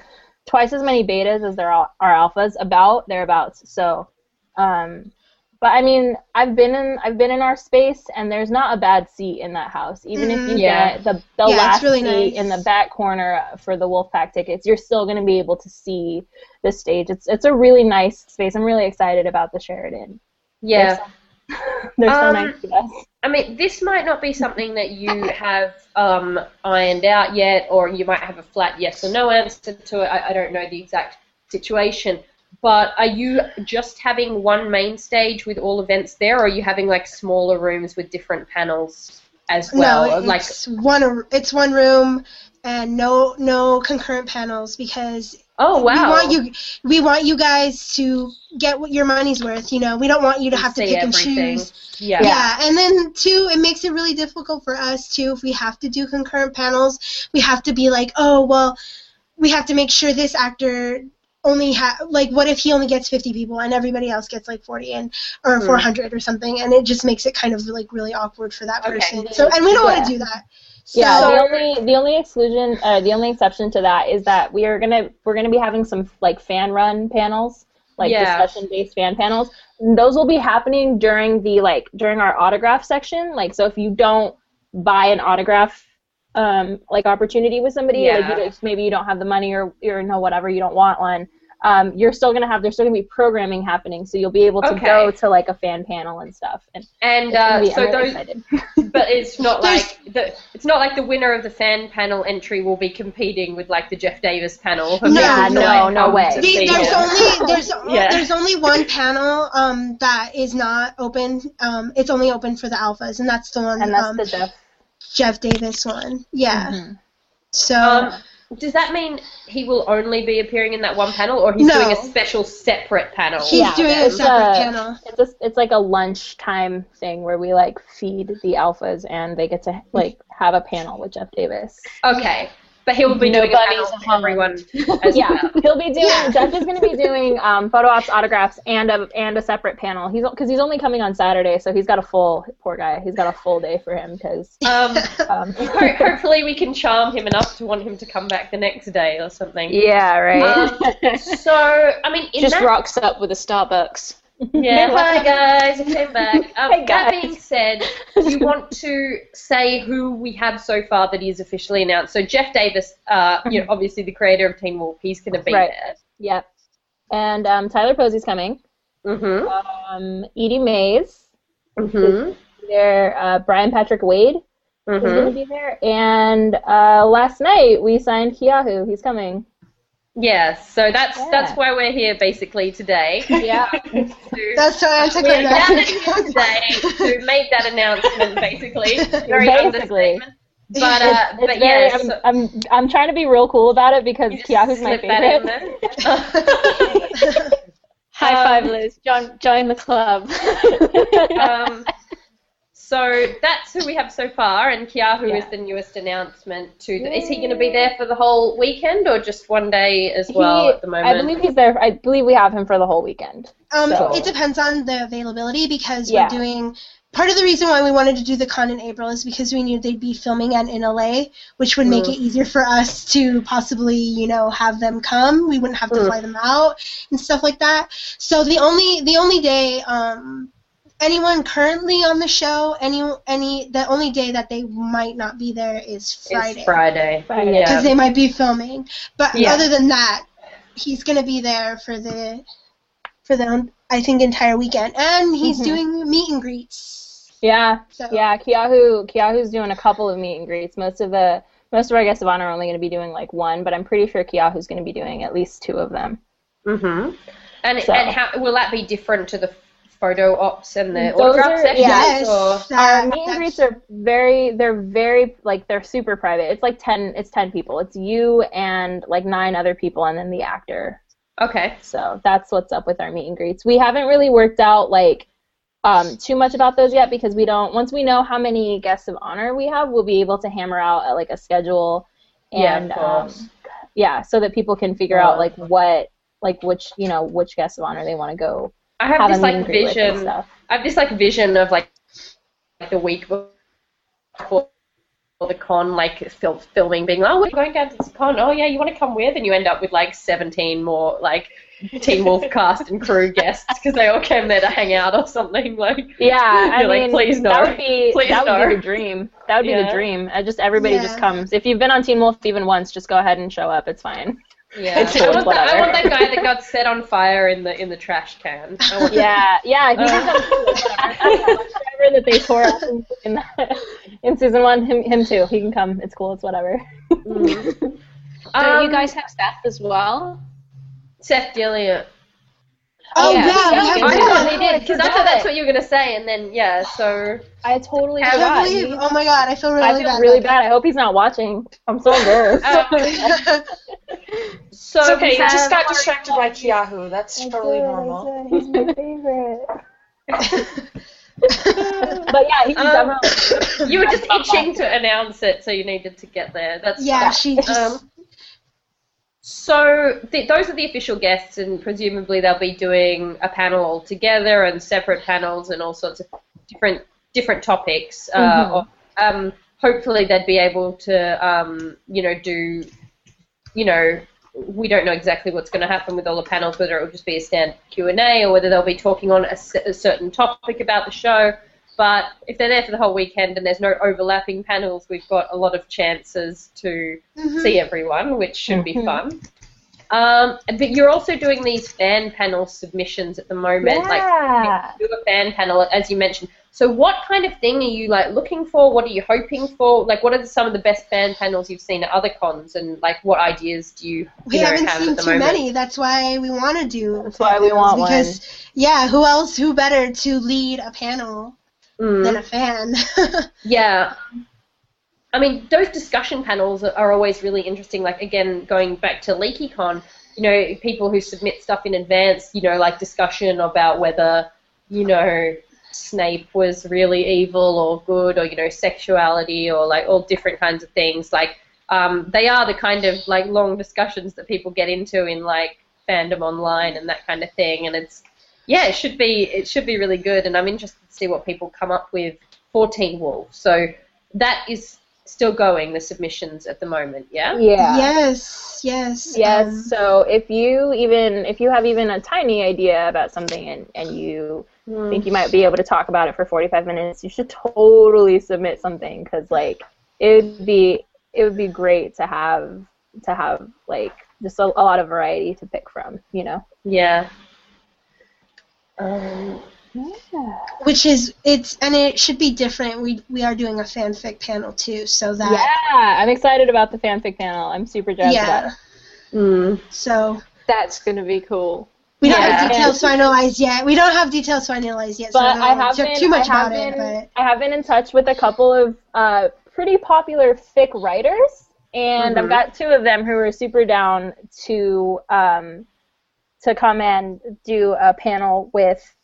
twice as many betas as there are, are alphas. About thereabouts. So, um, but I mean, I've been in I've been in our space, and there's not a bad seat in that house. Even if Mhm. you Yeah. get the the Yeah, last really seat nice. in the back corner for the Wolfpack tickets, you're still going to be able to see the stage. It's it's a really nice space. I'm really excited about the Sheraton. yeah [laughs] They're so Um, nice to us. I mean, this might not be something that you have um, ironed out yet, or you might have a flat yes or no answer to it. I, I don't know the exact situation. But are you just having one main stage with all events there, or are you having like smaller rooms with different panels as well? no, like, it's one it's one room and no no concurrent panels because oh wow, we want you we want you guys to get what your money's worth. You know, we don't want you to have to pick and choose. yeah. Yeah. and then too, it makes it really difficult for us too if we have to do concurrent panels. We have to be like, oh well, we have to make sure this actor only ha like what if he only gets 50 people and everybody else gets like 40 and or Hmm. 400 or something and it just makes it kind of like really awkward for that Okay. person so and we don't want to do that so Yeah, the only the only exclusion, uh, the only exception to that is that we are gonna we're gonna be having some like fan run panels, like Yeah. discussion based fan panels. And those will be happening during the like during our autograph section. Like so, if you don't buy an autograph um, like opportunity with somebody, like you just, maybe you don't have the money or or no whatever you don't want one. Um, you're still gonna have there's still gonna be programming happening, so you'll be able to Okay. go to like a fan panel and stuff. And And it's gonna uh, I'm so really those, excited. [laughs] but it's not [laughs] like the it's not like the winner of the fan panel entry will be competing with like the Jeff Davis panel. No, Yeah, no, no, no way. The- there's it. only there's [laughs] Yeah. there's only one panel um, that is not open. Um, it's only open for the alphas, and that's the one. and that's um, the Jeff Jeff Davis one. Yeah. Mhm. So Um, does that mean he will only be appearing in that one panel, or he's No. doing a special separate panel? he's yeah, doing a separate panel. It's a, it's like a lunchtime thing where we like feed the alphas and they get to like have a panel with Jeff Davis. Okay, but he'll be doing a Nobody's home. everyone yeah, well. he'll be doing. Yeah. Jeff is going to be doing um, photo ops, autographs, and a and a separate panel. He's because he's only coming on Saturday, so he's got a full poor guy. He's got a full day for him because [laughs] Um, um, ho- hopefully we can charm him enough to want him to come back the next day or something. yeah, right. Um, so, I mean, Just that rocks up with a Starbucks. Yeah, hi guys, came back. [laughs] Um, Hey, that being said, do you want to say who we have so far that is officially announced? So Jeff Davis, uh, you know, obviously the creator of Teen Wolf, he's going to be Right. there. yep. And um, Tyler Posey's coming. Mm-hmm. Um, Eaddy Mays. Mm-hmm. There. Uh, Brian Patrick Wade is going to be there. And uh, last night we signed Keahu. He's coming. Yes. So that's Yeah. that's why we're here basically today. [laughs] Yeah. To- That's so we're gathered anticlimactic. here today to make that announcement, basically. [laughs] Very Basically. But uh, It's but very, yeah, I'm, I'm, I'm trying to be real cool about it because you just Keahu's my slip that in favorite. there. [laughs] High Um, five, Liz. Join, join the club. um, so that's who we have so far, and Keahu is the newest announcement. To the, is he going to be there for the whole weekend or just one day as well He- at the moment? I believe he's there. I believe we have him for the whole weekend. Um, So- it depends on the availability because Yeah. we're doing. Part of the reason why we wanted to do the con in April is because we knew they'd be filming at in LA, which would make Mm. it easier for us to possibly, you know, have them come. We wouldn't have to Mm. fly them out and stuff like that. So the only the only day um, anyone currently on the show, any any the only day that they might not be there is Friday It's Friday. Friday. Yeah. because they might be filming. But Yeah. other than that, he's gonna be there for the for the I think entire weekend, and he's Mhm. doing meet and greets. Yeah, So yeah. Keahu, Keahu's doing a couple of meet and greets. Most of the most of our guests of honor are only going to be doing like one, but I'm pretty sure Keahu's going to be doing at least two of them. hmm And So- and how will that be different to the photo ops and the Those autograph are- sessions? yes, Or? Our meet and greets are very, they're very like they're super private. It's like ten, it's ten people. It's you and like nine other people, and then the actor. Okay. So that's what's up with our meet and greets. We haven't really worked out like um, too much about those yet because we don't. Once we know how many guests of honor we have, we'll be able to hammer out uh, like a schedule Yeah, and of um, yeah, so that people can figure out like what like which you know which guests of honor they want to go I have have this like and greet with and vision. I have this like vision of like like the week before the con, like fil- filming, being like, oh, we're going down to this con. Oh yeah, you want to come with? And you end up with like 17 more like Teen Wolf [laughs] cast and crew guests because they all came there to hang out or something. Like Yeah, [laughs] I You're like, mean, "Please no. that would be [laughs] Please that would no." be the dream. That would be Yeah. the dream. I just everybody Yeah. just comes. If you've been on Teen Wolf even once, just go ahead and show up. It's fine. Yeah, It's I, want that, I want that guy that got set on fire in the in the trash can. I want Yeah, yeah. He can Uh. come too. Whatever. That bus driver that they tore up in, in, in season one, him, him too. He can come. It's cool. It's whatever. Mm. [laughs] Don't Um, you guys have Seth as well? Seth Gilliam. Oh Yeah. yeah, Yeah, I have yeah. to thought do they did because I thought that's what you were gonna say, and then yeah, so I totally I forgot. can't believe. Oh my god, I feel really I feel bad. really bad. I hope he's not watching. I'm so embarrassed. Uh, [laughs] so It's okay, we you just got distracted by Keahu. That's totally normal. He's my [laughs] favorite. [laughs] But yeah, he's Um, definitely. You were just itching to announce it, so you needed to get there. That's yeah, she just. Um, so th- those are the official guests, and presumably they'll be doing a panel all together and separate panels and all sorts of different different topics. Uh, Mhm. or- um, hopefully, they'd be able to, um, you know, do, you know, we don't know exactly what's going to happen with all the panels, whether it will just be a standard Q and A or whether they'll be talking on a, c- a certain topic about the show. But if they're there for the whole weekend and there's no overlapping panels, we've got a lot of chances to Mhm. see everyone, which should be Mhm. fun. Um, but you're also doing these fan panel submissions at the moment, Yeah. like do a fan panel, as you mentioned. So, what kind of thing are you like looking for? What are you hoping for? Like, what are some of the best fan panels you've seen at other cons, and like, what ideas do you, We you know, haven't have seen at the too moment? many. That's why we want to do. That's why we want one. because, yeah, who else? Who better to lead a panel than Mm, a fan? [laughs] yeah. I mean, those discussion panels are, are always really interesting. Like again, going back to LeakyCon, you know, people who submit stuff in advance, you know, like discussion about whether, you know, Snape was really evil or good, or you know, sexuality, or like all different kinds of things. Like, um, they are the kind of like long discussions that people get into in like fandom online and that kind of thing. And it's yeah, it should be it should be really good. And I'm interested to see what people come up with for Teen Wolf. So that is still going the submissions at the moment. Yeah. Yeah. Yes, yes. Yes. um, so if you even if you have even a tiny idea about something and, and you think you might be able to talk about it for 45 minutes, you should totally submit something because like it would be it would be great to have to have like just a, a lot of variety to pick from, you know. Yeah. Um, which is it's and it should be different. We we are doing a fanfic panel too, so that Yeah, I'm excited about the fanfic panel. I'm super jazzed about yeah. it. mm. So That's gonna be cool. we don't Yeah. have details finalized yet. We don't have details finalized yet, so But I I have been, too much I have about been, it. I have been in touch with a couple of uh, pretty popular fic writers, and Mhm. I've got two of them who are super down to um, to come and do a panel with.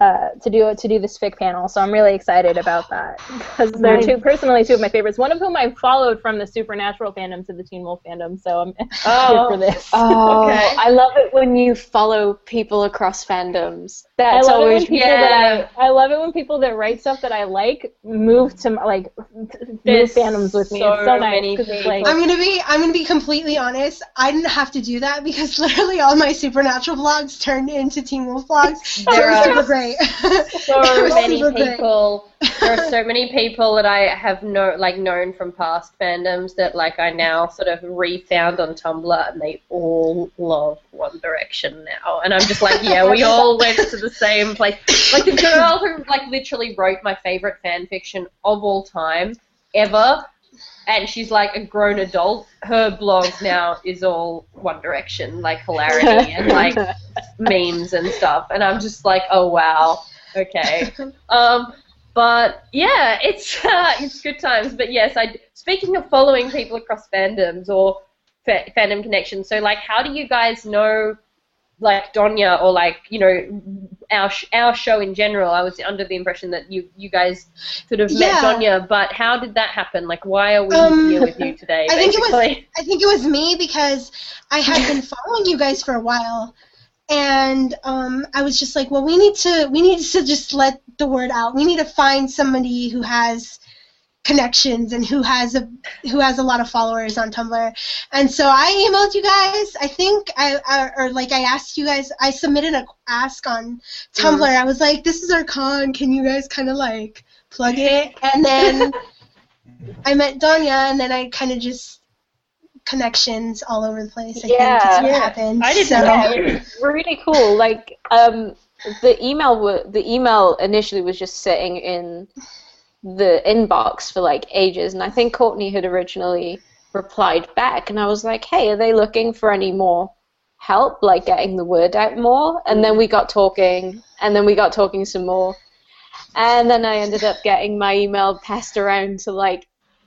Uh, to do to do this fic panel, so I'm really excited about that because they're Nice. two personally two of my favorites. One of whom I followed from the Supernatural fandom to the Teen Wolf fandom, so I'm Oh. [laughs] here for this. Oh, [laughs] Okay. I love it when you follow people across fandoms. I That's love always when people Yeah. that I, I love it when people that write stuff that I like move to like move fandoms with me. so it's so nice many 'cause like I'm gonna be I'm gonna be completely honest. I didn't have to do that because [laughs] literally all my supernatural vlogs turned into Teen Wolf vlogs. So There it was are super great. So [laughs] many people. There are so many people that I have no like known from past fandoms that like I now sort of refound on Tumblr, and they all love One Direction now. And I'm just like, yeah, we all [laughs] went to the same place. Like the girl who like literally wrote my favorite fan fiction of all time ever. And she's like a grown adult. Her blog now is all One Direction, like hilarity and like [laughs] memes and stuff, and I'm just like, oh wow, okay. Um, but yeah, it's [laughs] uh, it's good times. But yes, I speaking of following people across fandoms or fa- fandom connections. So like, how do you guys know? Like Donya, or like you know, our sh- our show in general. I was under the impression that you you guys sort of met Yeah. Donya, but how did that happen? Like, why are we Um, here with you [laughs] today? I think it was? I think it was me because I had been [laughs] following you guys for a while, and um, I was just like, well, we need to we need to just let the word out. We need to find somebody who has connections and who has a who has a lot of followers on Tumblr. And so I emailed you guys. I think I, I or like I asked you guys. I submitted a ask on Tumblr. I was like, this is our con. Can you guys kind of like plug it? And then I met Donya, and then I kind of just connections all over the place. I Yeah. think happened. I didn't so, know. really cool. Like um, the email w- the email initially was just sitting in the inbox for like ages, and I think Courtney had originally replied back, and I was like, "Hey, are they looking for any more help, like getting the word out more?" And then we got talking, and then we got talking some more, and then I ended up getting my email passed around to like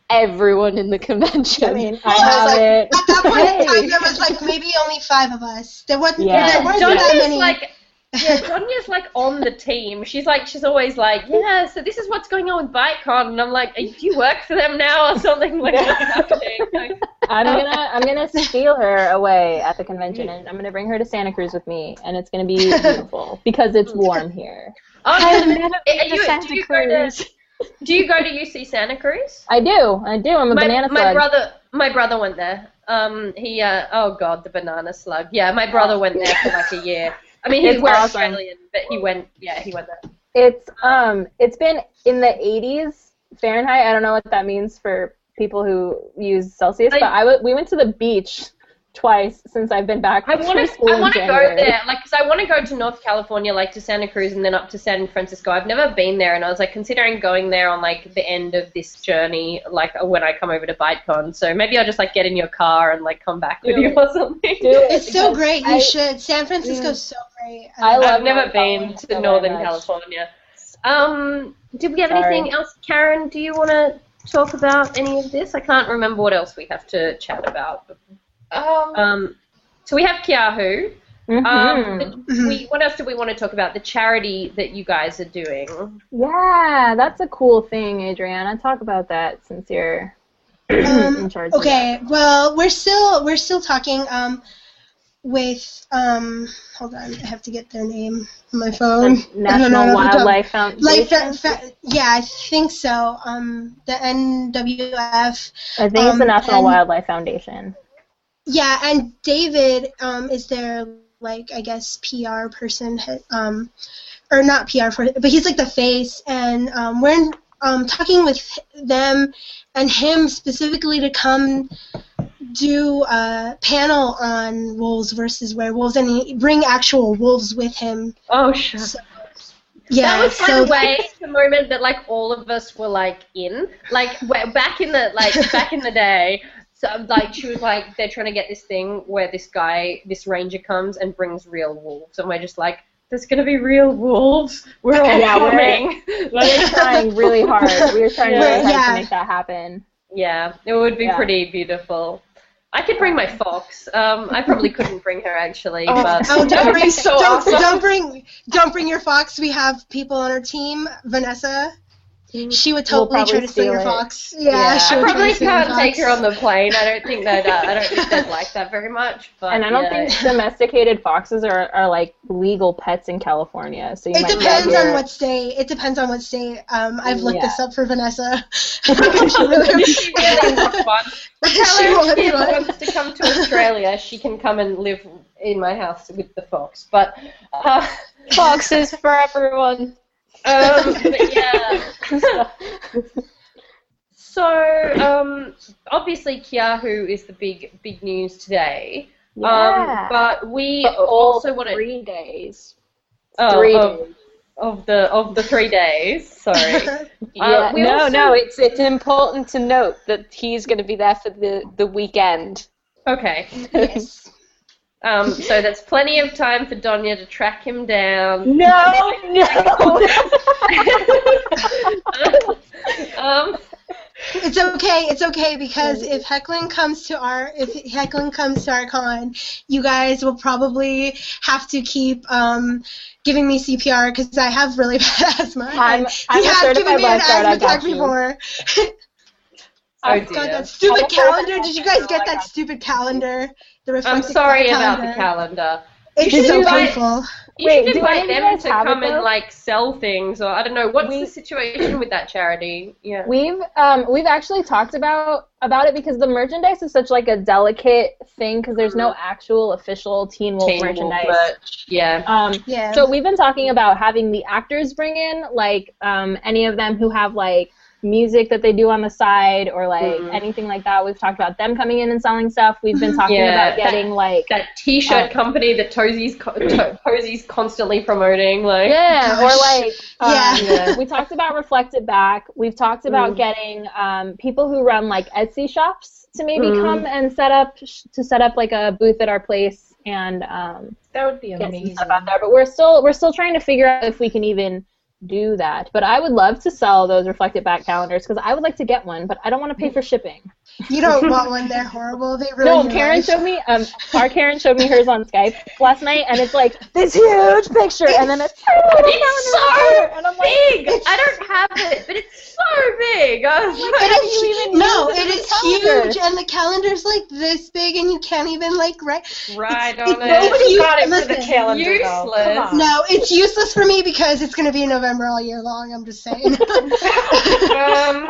everyone in the [laughs] convention. I mean, [laughs] I I was like- it. At that point in time, there was like maybe only five of us. There wasn't. Yeah. There wasn't that Donya's many. like, yeah, Donya's like on the team. She's like, she's always like, yeah. So this is what's going on with BiteCon, and I'm like, do you work for them now or something? [laughs] Like, what's happening? Like, I'm gonna [laughs] I'm gonna steal her away at the convention, and I'm gonna bring her to Santa Cruz with me, and it's gonna be [laughs] beautiful because it's warm here. oh, I've never been to Santa do you go to- Cruz. Do you go to UC Santa Cruz? I do, I do. I'm a my, banana my brother, my brother went there. Um, he, uh, oh god, the banana slug. Yeah, my brother went there for like a year. I mean, he's It's we're awesome. Australian, but he went. Yeah, he went there. It's um it's been in the 80s Fahrenheit. I don't know what that means for people who use Celsius, I- but I w- we went to the beach twice since I've been back. I want to. I want to go there, like, because I want to go to North California, like to Santa Cruz, and then up to San Francisco. I've never been there, and I was like considering going there on like the end of this journey, like when I come over to BiteCon. So maybe I'll just like get in your car and like come back with Do you or something. It's so [laughs] great. You I- should. San Francisco's so great. I love I've never been to so Northern much. California. Um, did we have Sorry. anything else, Karen? Do you want to talk about any of this? I can't remember what else we have to chat about. Um, Um, so we have Keahu. Mhm. Um, the- we, what else do we want to talk about? The charity that you guys are doing. yeah, that's a cool thing, Adriana. Talk about that since you're in Um, charge. of okay, well, we're still we're still talking um with um hold on, I have to get their name on my phone. The National know off the top- Wildlife Foundation. Like that, fa- yeah, I think so. Um, the NWF. I think it's the um, National and- Wildlife Foundation. Yeah, and David um is their like I guess PR person. Um, or not PR for, but he's like the face, and um, we're in, um talking with them and him specifically to come do a panel on wolves versus werewolves and he bring actual wolves with him. Oh, sure. So, yeah, that was by so the way the moment that like all of us were like in like back in the like [laughs] back in the day so like she was like they're trying to get this thing where this guy this ranger comes and brings real wolves and we're just like there's gonna be real wolves we're all Yeah, we're- coming We're [laughs] trying really hard. We were trying really hard Yeah. to make that happen. yeah it would be Yeah. pretty beautiful I could bring my fox. Um, I probably couldn't bring her actually, Oh, but Oh, don't bring, so don't, awesome. don't bring, don't bring your fox. We have people on our team. Vanessa, she would We'll totally try to steal your it. fox. Yeah, Yeah. she I would try probably to steal your can't take her on the plane. I don't think that uh, I don't think they'd [laughs] like that very much. But And I don't yeah. think domesticated foxes are, are like legal pets in California. So you It might depends your- on what state. It depends on what state. Um, I've looked Yeah. this up for Vanessa. [laughs] [laughs] she really, she really wants one. Tell she if she wants to come to Australia, she can come and live in my house with the fox. But, uh, Foxes for everyone. Um, [laughs] but yeah. [laughs] so, um, obviously, Keahu is the big, big news today. Yeah. Um, but we But also want to three days. oh, three of, days. of the of the three days. Sorry. [laughs] Yeah, we no, also- no, it's it's important to note that he's going to be there for the, the weekend. Okay. yes. Um, so that's plenty of time for Donya to track him down. No, no. [laughs] um, It's okay. It's okay because if Hoechlin comes to our if Hoechlin comes to our con, you guys will probably have to keep um, giving me CPR because I have really [laughs] bad asthma. I'm- I'm he a has given me an asthma attack got before. oh [laughs] God, that stupid calendar! Did you guys get that stupid calendar? The I'm sorry calendar. about the calendar. It's should so invite- painful. You Wait, should do invite any them to have it, come and like sell things, or I don't know. What's We- the situation with that charity? Yeah. We've um we've actually talked about about it because the merchandise is such like a delicate thing because there's no actual official Teen Wolf Teen Wolf merchandise. merch, Yeah. Um, Yeah. so we've been talking about having the actors bring in like um, any of them who have like music that they do on the side or like Mhm. anything like that. We've talked about them coming in and selling stuff. We've been talking Yeah, about that- getting like That T-shirt company that Tozie's co- [clears throat] to- Tozie's constantly promoting, like yeah, or [laughs] like um, Yeah. Yeah. we talked about reflect it back. We've talked about Mm. getting um, people who run like Etsy shops to maybe Mm. come and set up to set up like a booth at our place and um, That would be amazing. stuff out there. But we're still we're still trying to figure out if we can even do that. But I would love to sell those reflected back calendars because I would like to get one, but I don't want to pay for shipping. You don't [laughs] want one. They're horrible. They ruin No, your Karen life. showed me um our Karen showed me hers on Skype last night, and it's like this huge picture, and then it's It's so and I'm like, big. I don't have it, but it's so big. I was like, how do you even No, use it it as a is calendar? huge, and the calendar's like this big, and you can't even like write. right on it. Nobody got it for the Listen, calendar, useless. No, it's useless for me because it's gonna be in November all year long. I'm just saying. [laughs] Um,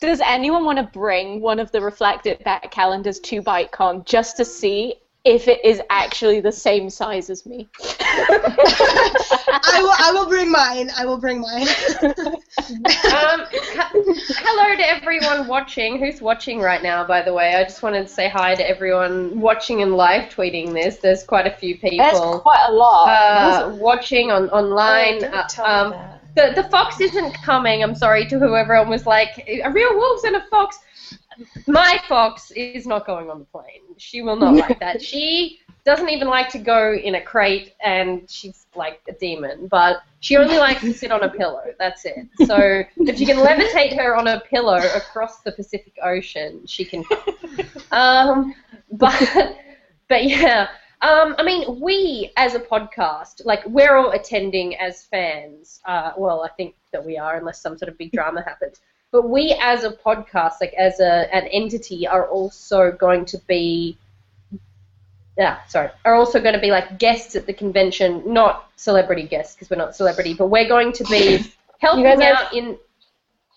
Does anyone want to bring one of the reflected back calendars to BiteCon just to see if it is actually the same size as me? I will. I will bring mine. I will bring mine. [laughs] um, ha- hello to everyone watching. Who's watching right now, by the way? I just wanted to say hi to everyone watching and live tweeting this. There's quite a few There's people quite a lot. uh, watching on Oh, online. don't Uh, tell me um, that. the the fox isn't coming. I'm sorry to whoever was like a real wolves and a fox. My fox is not going on the plane. She will not like that. [laughs] She doesn't even like to go in a crate, and she's like a demon. But she only likes to sit on a pillow. That's it. So if you can levitate her on a pillow across the Pacific Ocean, she can. Um, but but yeah. Um, I mean, we as a podcast, like we're all attending as fans. Uh, well, I think that we are, unless some sort of big drama happens. But we as a podcast, like as a an entity, are also going to be. Yeah, sorry, are also going to be like guests at the convention, not celebrity guests because we're not celebrity, but we're going to be helping guys are out in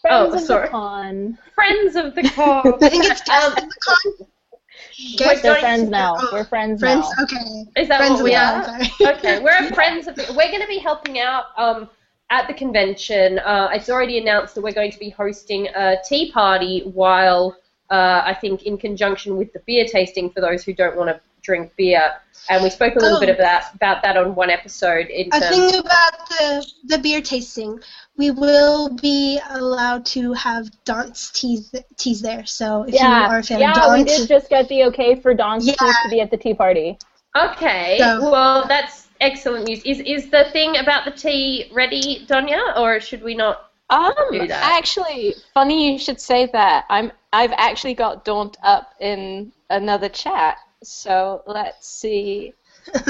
Friends Oh, of sorry. the con. friends of the con. [laughs] I think it's guest Um, at the con. We're Guest They're going friends to- now. oh, We're friends, friends. now. Okay. Is that friends what we with are? Sorry. okay, we're [laughs] friends of the, we're going to be helping out um, at the convention. Uh, it's already announced that we're going to be hosting a tea party while uh, I think in conjunction with the beer tasting for those who don't want to drink beer. And we spoke a little Oh. bit about about that on one episode. In A terms, thing about the the beer tasting, we will be allowed to have Daunt's teas teas there. So if you Yeah, are a fan yeah, of we Daunt's, did just get the okay for Dawn's Yeah. To be at the tea party. okay, So- well that's excellent news. Is is the thing about the tea ready, Donya, or should we not? Um, do that. actually, funny you should say that. I'm I've actually got Daunt up in another chat. So let's see. [laughs]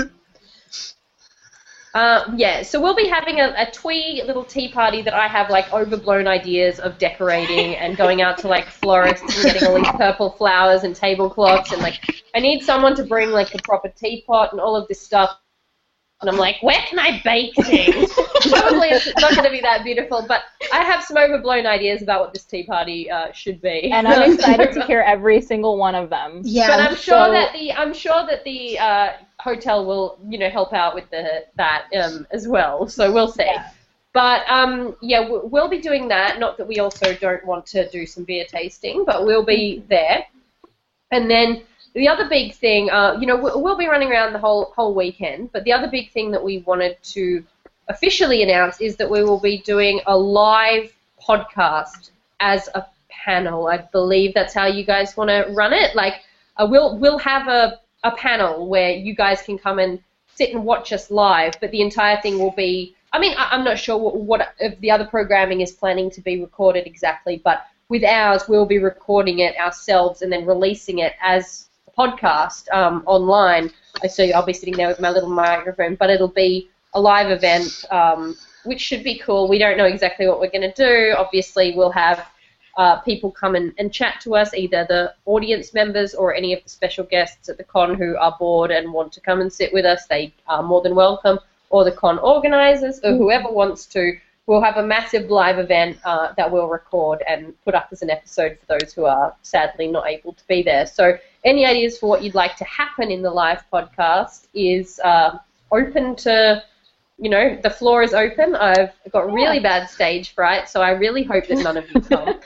Uh, yeah, so we'll be having a, a twee little tea party that I have like overblown ideas of decorating and going out to like florists and getting all these purple flowers and tablecloths and like I need someone to bring like the proper teapot and all of this stuff. And I'm like, where can I bake things? [laughs] Probably it's not going to be that beautiful, but I have some overblown ideas about what this tea party uh, should be. And I'm [laughs] excited to hear every single one of them. yeah. But I'm sure So- that the I'm sure that the uh, hotel will you know help out with the that um, as well. So we'll see. Yeah. But um, yeah, we- we'll be doing that. Not that we also don't want to do some beer tasting, but we'll be there. And then the other big thing, uh, you know, we- we'll be running around the whole whole weekend. But the other big thing that we wanted to officially announce is that we will be doing a live podcast as a panel. I believe that's how you guys want to run it. Like, uh, we'll we'll have a a panel where you guys can come and sit and watch us live, but the entire thing will be. I mean, I, I'm not sure what, what if the other programming is planning to be recorded exactly, but with ours, we'll be recording it ourselves and then releasing it as podcast um, online. So I'll be sitting there with my little microphone, but it'll be a live event, um, which should be cool. We don't know exactly what we're going to do. Obviously, we'll have uh, people come and, and chat to us, either the audience members or any of the special guests at the con who are bored and want to come and sit with us. They are more than welcome, or the con organizers, or whoever wants to. We'll have a massive live event uh, that we'll record and put up as an episode for those who are sadly not able to be there. So, any ideas for what you'd like to happen in the live podcast is uh, open to you know, the floor is open. I've got really bad stage fright, so I really hope that none of you [laughs] come.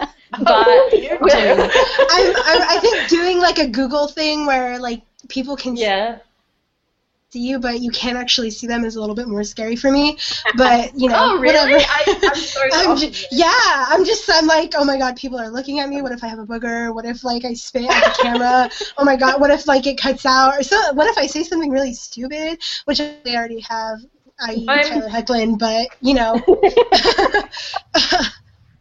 Oh, But you [laughs] do. I'm, I'm, I think doing like a Google thing where like people can yeah, see you, but you can't actually see them is a little bit more scary for me. But [laughs] you know, Oh, really? whatever. I- I'm [laughs] I'm sorry. ju- yeah, I'm just I'm like, oh my god, people are looking at me. What if I have a booger? What if like I spit at the [laughs] camera? Oh my god, what if like it cuts out? Or so, what if I say something really stupid, which I already have, i.e. Tyler Hoechlin, but you know.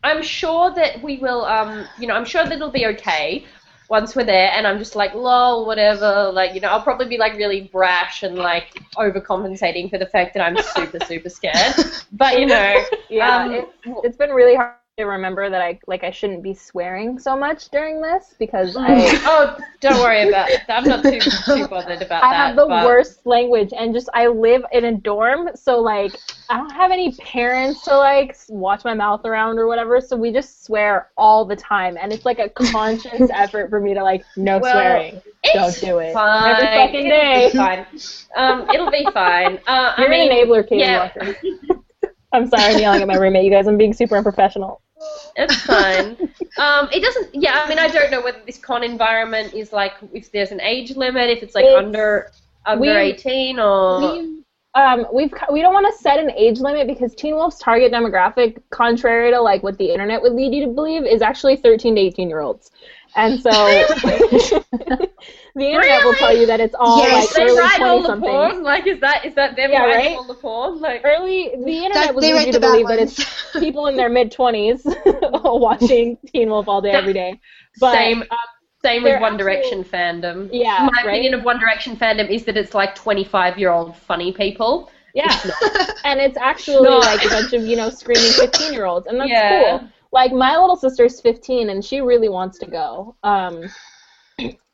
I'm sure that we will. Um, you know, I'm sure that it'll be okay once we're there. And I'm just like, lol, whatever. Like, you know, I'll probably be like really brash and like overcompensating for the fact that I'm super, super scared. [laughs] But you know, Yeah, Um, it's, it's been really hard to remember that I like I shouldn't be swearing so much during this because I [laughs] oh, don't worry about it. I'm not too [laughs] too bothered about I that. have the but- worst language and just I live in a dorm, so like I don't have any parents to like watch my mouth around or whatever, so we just swear all the time and it's like a conscious [laughs] effort for me to like no Well, swearing. Don't do it. Fine. Every fucking day. It'll be fine. Um, it'll be fine. Uh, You're I mean, an enabler, Katie yeah. Walker. I'm sorry, I'm yelling at my roommate. You guys, I'm being super unprofessional. It's fine. um, it doesn't. Yeah, I mean, I don't know whether this con environment is like if there's an age limit, if it's like It's- under under we- 18 or. We've, um, we've we don't want to set an age limit because Teen Wolf's target demographic, contrary to like what the internet would lead you to believe, is actually 13 to 18 year olds. And so [laughs] the internet will tell you that it's all Yes. like they early write all 20 the something. porn. Like, is that is that them Yeah, writing right? all the porn? Like, Early, the internet That, will lead you to bad believe that it's people in their mid twenties [laughs] watching Teen Wolf all day, every day. But same. Uh, same they're with One actual- Direction fandom. Yeah, My right? opinion of One Direction fandom is that it's like 25 year old funny people. yeah, It's [laughs] and it's actually No. like a bunch of you know screaming fifteen year olds, and that's Yeah. cool. Like my little sister's fifteen, and she really wants to go. Um,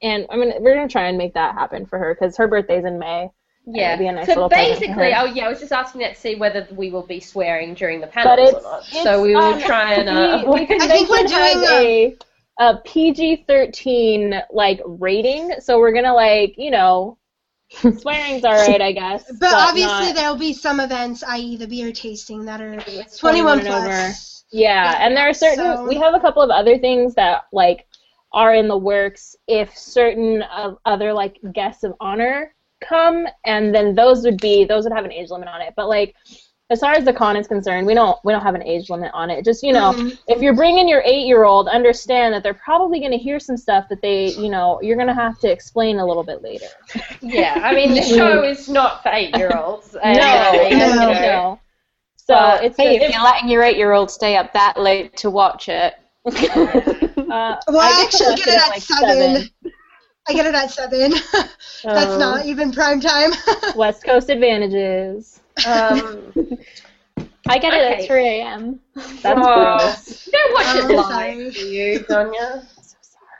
and I mean, we're gonna try and make that happen for her because her birthday's in May. Yeah. Be a nice so little basically, oh yeah, I was just asking that to see whether we will be swearing during the panels or not. so we will um, try and uh, we, we [laughs] can I think we're doing, a a PG thirteen like rating. So we're gonna like you know, [laughs] swearing's alright, I guess. But, But, obviously not- there'll be some events, i.e. the beer tasting, that are 21 21 and plus. Yeah, and there are certain. So- We have a couple of other things that like are in the works if certain of other like guests of honor come, and then those would be those would have an age limit on it. But like as far as the con is concerned, we don't we don't have an age limit on it. Just you know, Mhm. if you're bringing your eight year old, understand that they're probably going to hear some stuff that they you know you're going to have to explain a little bit later. yeah. I mean, the [laughs] show is not for eight year olds. No, No. no. So But, it's hey, it's, if you're letting your eight-year-old stay up that late to watch it, [laughs] uh, Well, I, I actually get it at like seven. I get it at seven. [laughs] That's um, not even prime time. [laughs] West Coast advantages. Um, I get it Okay. at 3 a.m. That's Oh. gross. don't watch I'm it live, sorry. you, Sonia?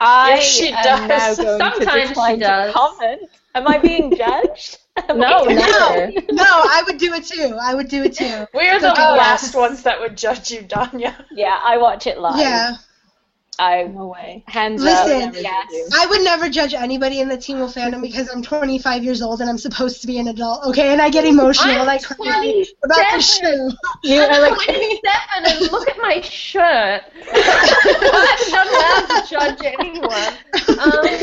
I Yes, she am does. Sometimes to she decline does. to comment. Am I being judged? [laughs] Am No, no, I would do it too. I would do it too. We're the Oh, last ones that would judge you, Danya. Yeah, I watch it live. Yeah. I No way. hands Listen. up. Yes. I would never judge anybody in the Teen Wolf fandom because I'm 25 years old and I'm supposed to be an adult, okay? And I get emotional I'm like crazy about the show. You are like 27 and look at my shirt. [laughs] I'm not allowed to judge anyone. Um,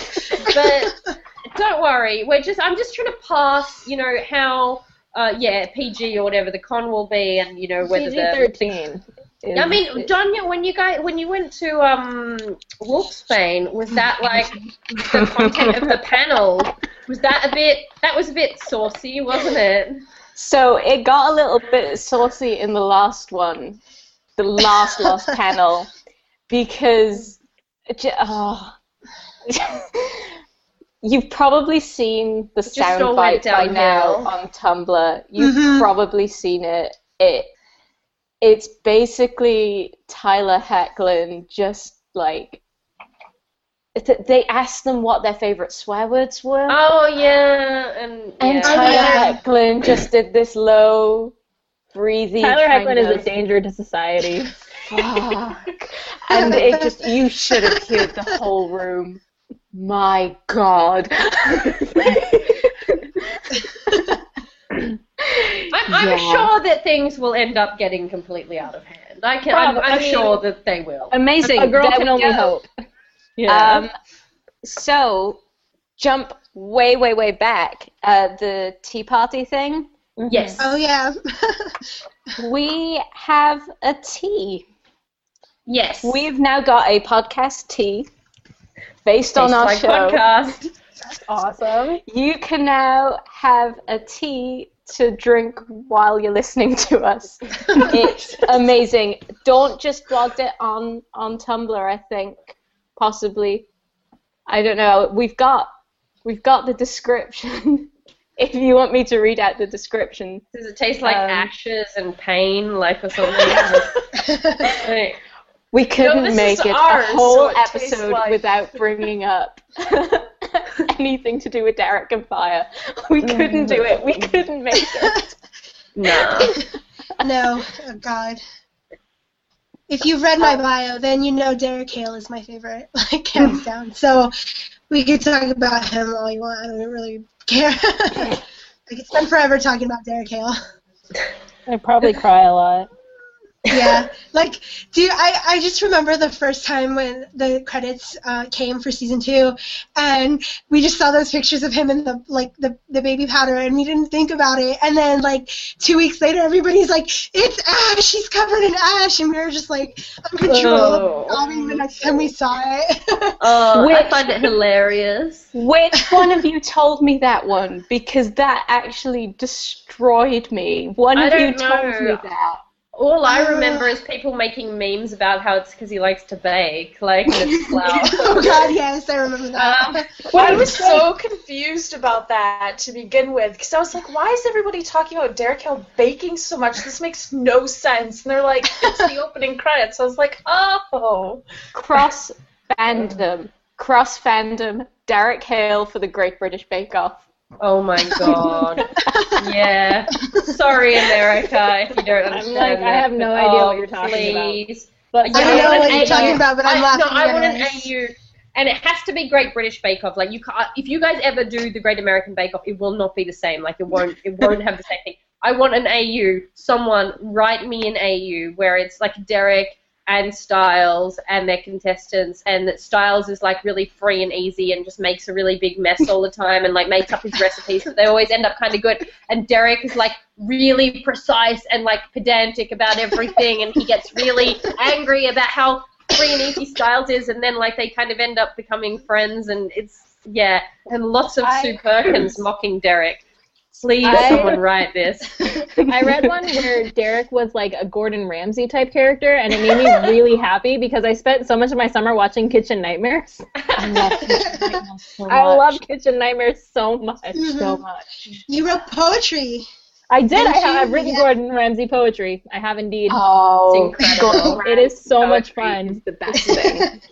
but don't worry, we're just I'm just trying to pass, you know, how uh, yeah, PG or whatever the con will be and you know whether PG the thirteen. I mean, Donya, when you guys when you went to um Wolfsbane, was that like the content of the panel? Was that a bit that was a bit saucy, wasn't it? So it got a little bit saucy in the last one, the last last [laughs] panel, because oh, [laughs] you've probably seen the soundbite by now on Tumblr. You've Mhm. probably seen it. It it's basically Tyler Hoechlin just like. They asked them what their favorite swear words were. Oh yeah, and And yeah. Tyler yeah. Hoechlin just did this low, breathy. Tyler Hoechlin is a danger to society. Fuck. [laughs] and it just you should have heard the whole room. My God. [laughs] I'm, I'm Yeah. sure that things will end up getting completely out of hand. I can. I'm, I'm sure that they will. Amazing. a girl There can only go. hope. Yeah. Um, so jump way, way, way back. Uh, the Tea Party thing. Yes. Oh yeah. [laughs] We have a tea. Yes. We've now got a podcast tea based on our like show. podcast. awesome. You can now have a tea to drink while you're listening to us. [laughs] it's amazing. Don't just blog it on on Tumblr. I think possibly. I don't know. We've got we've got the description. [laughs] if you want me to read out the description, Does it taste like Um, ashes and pain, like or something? [laughs] Like, we couldn't this make it ours, a whole so it episode like- without bringing up [laughs] anything to do with Derek and Fire. We mm. couldn't do it. We couldn't make it. [laughs] no. [laughs] no, oh God. If you've read my bio, then you know Derek Hale is my favorite, like hands down. So we could talk about him all you want. I don't really care. I could spend forever talking about Derek Hale. I probably cry a lot. Yeah, like, dude, I, I just remember the first time when the credits uh, came for season two, and we just saw those pictures of him in the like the, the baby powder, and we didn't think about it. And then like two weeks later, everybody's like, "It's Ash! She's covered in ash!" And we were just like uncontrollable, Oh. sobbing the next time we saw it. [laughs] Oh, I find it hilarious. Which [laughs] one of you told me that one? Because that actually destroyed me. One I of you told know. me that. All I Uh. remember is people making memes about how it's because he likes to bake, like, it's [laughs] flour. oh God, yes, I remember that. Um, [laughs] I was so [laughs] confused about that to begin with, because I was like, why is everybody talking about Derek Hale baking so much? This makes no sense. And they're like, it's the opening credits. I was like, oh. Cross fandom. Cross fandom. Derek Hale for the Great British Bake Off. Oh my god. yeah. Sorry, America, if you don't understand like, I have no idea oh, what you're talking about. please. But Yeah, I don't know want what an you're talking AU. about, but I'm I, laughing. No, I want an. AU, and it has to be Great British Bake Off. Like you, can't, if you guys ever do the Great American Bake Off, it will not be the same. Like it won't, it won't have the same thing. I want an AU. Someone write me an AU where it's like Derek and Stiles and their contestants, and that Stiles is like really free and easy and just makes a really big mess all the time and like makes up his recipes, but they always end up kind of good. And Derek is like really precise and like pedantic about everything, and he gets really angry about how free and easy Stiles is, and then like they kind of end up becoming friends, and it's yeah, and lots of Sue Perkins mocking Derek. Please, I- someone write this. [laughs] I read one where Derek was like a Gordon Ramsay type character, and it made me really happy because I spent so much of my summer watching Kitchen Nightmares. I love Kitchen Nightmares so [laughs] I much. love Kitchen Nightmares so much. so much. You wrote poetry. I did. I Didn't have, I've written Yeah. Gordon Ramsay poetry. I have indeed. Oh, It's incredible. It is so Ramsay much fun. is the best thing. [laughs]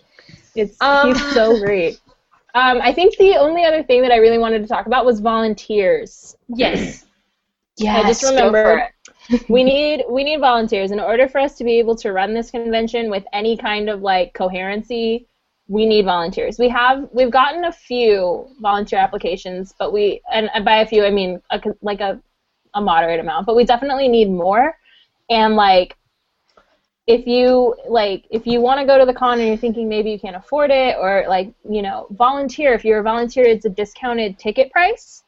It's Um, he's so great. Um, I think the only other thing that I really wanted to talk about was volunteers. yes. Yeah, [clears throat] I just go for remembered. [laughs] we need we need volunteers in order for us to be able to run this convention with any kind of like coherency. We need volunteers. We have we've gotten a few volunteer applications, but we and, and by a few I mean a, like a a moderate amount, but we definitely need more. And like if you like if you want to go to the con and you're thinking maybe you can't afford it or like you know volunteer if you're a volunteer it's a discounted ticket price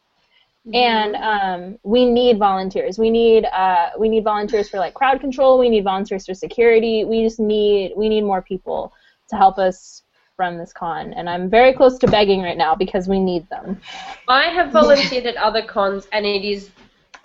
and um, we need volunteers. We need uh, we need volunteers for like crowd control. We need volunteers for security. We just need we need more people to help us run this con. And I'm very close to begging right now because we need them. I have volunteered at other cons, and it is,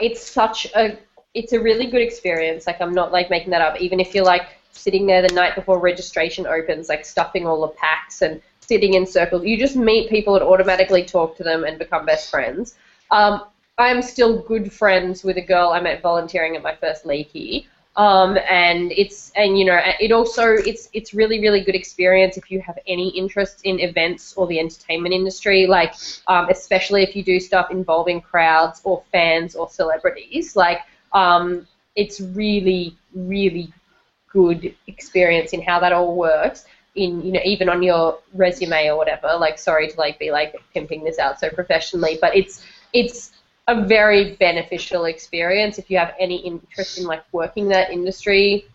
it's such a, it's a really good experience. Like I'm not like making that up. Even if you're like sitting there the night before registration opens, like stuffing all the packs and sitting in circles, you just meet people and automatically talk to them and become best friends. Um, I'm still good friends with a girl I met volunteering at my first leaky. Um, and it's and you know it also it's it's really really good experience if you have any interest in events or the entertainment industry like um, especially if you do stuff involving crowds or fans or celebrities like um, it's really really good experience in how that all works in you know even on your resume or whatever like sorry to like be like pimping this out so professionally but it's it's a very beneficial experience if you have any interest in like working that industry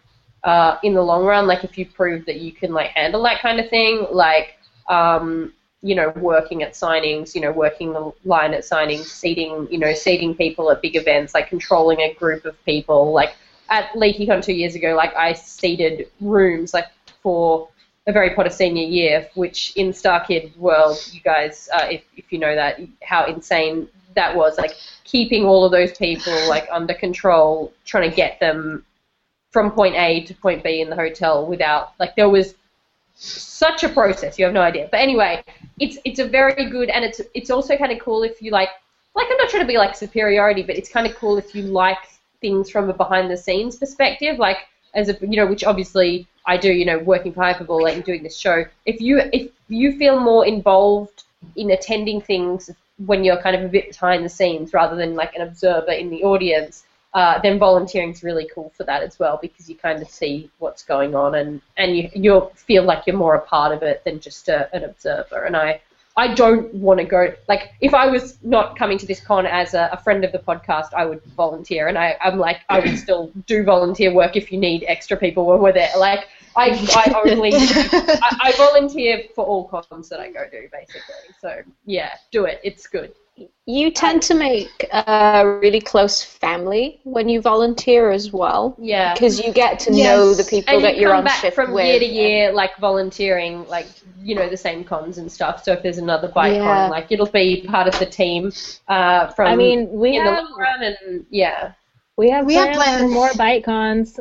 uh, in the long run. Like if you prove that you can like handle that kind of thing, like um, you know working at signings, you know working the line at signings, seating you know seating people at big events, like controlling a group of people. Like at LeakyCon two years ago, like I seated rooms like for a very Potter senior year, which in Star Kid world, you guys, uh, if, if you know that, how insane that was. Like keeping all of those people like under control, trying to get them from point A to point B in the hotel without like there was such a process. You have no idea. But anyway, it's it's a very good and it's it's also kind of cool if you like like I'm not trying to be like superiority, but it's kind of cool if you like things from a behind the scenes perspective, like as a you know, which obviously I do, you know, working for Hypable and doing this show. If you if you feel more involved in attending things when you're kind of a bit behind the scenes rather than like an observer in the audience, uh, then volunteering is really cool for that as well because you kind of see what's going on and and you you feel like you're more a part of it than just a, an observer. And I I don't want to go. Like, if I was not coming to this con as a, a friend of the podcast, I would volunteer, and I, I'm like, I would still do volunteer work if you need extra people when we're there. Like, I, I only, [laughs] I, I volunteer for all cons that I go to, basically. So yeah, do it. It's good. You tend to make a really close family when you volunteer as well. Yeah. Because you get to Yes. know the people and that you you're come on back shift from with. year to year, like volunteering, like you know the same cons and stuff. So if there's another bike Yeah. con, like it'll be part of the team. Uh, from I mean, we in have the long run, and yeah, we have We have plans, for plans. more BiteCons,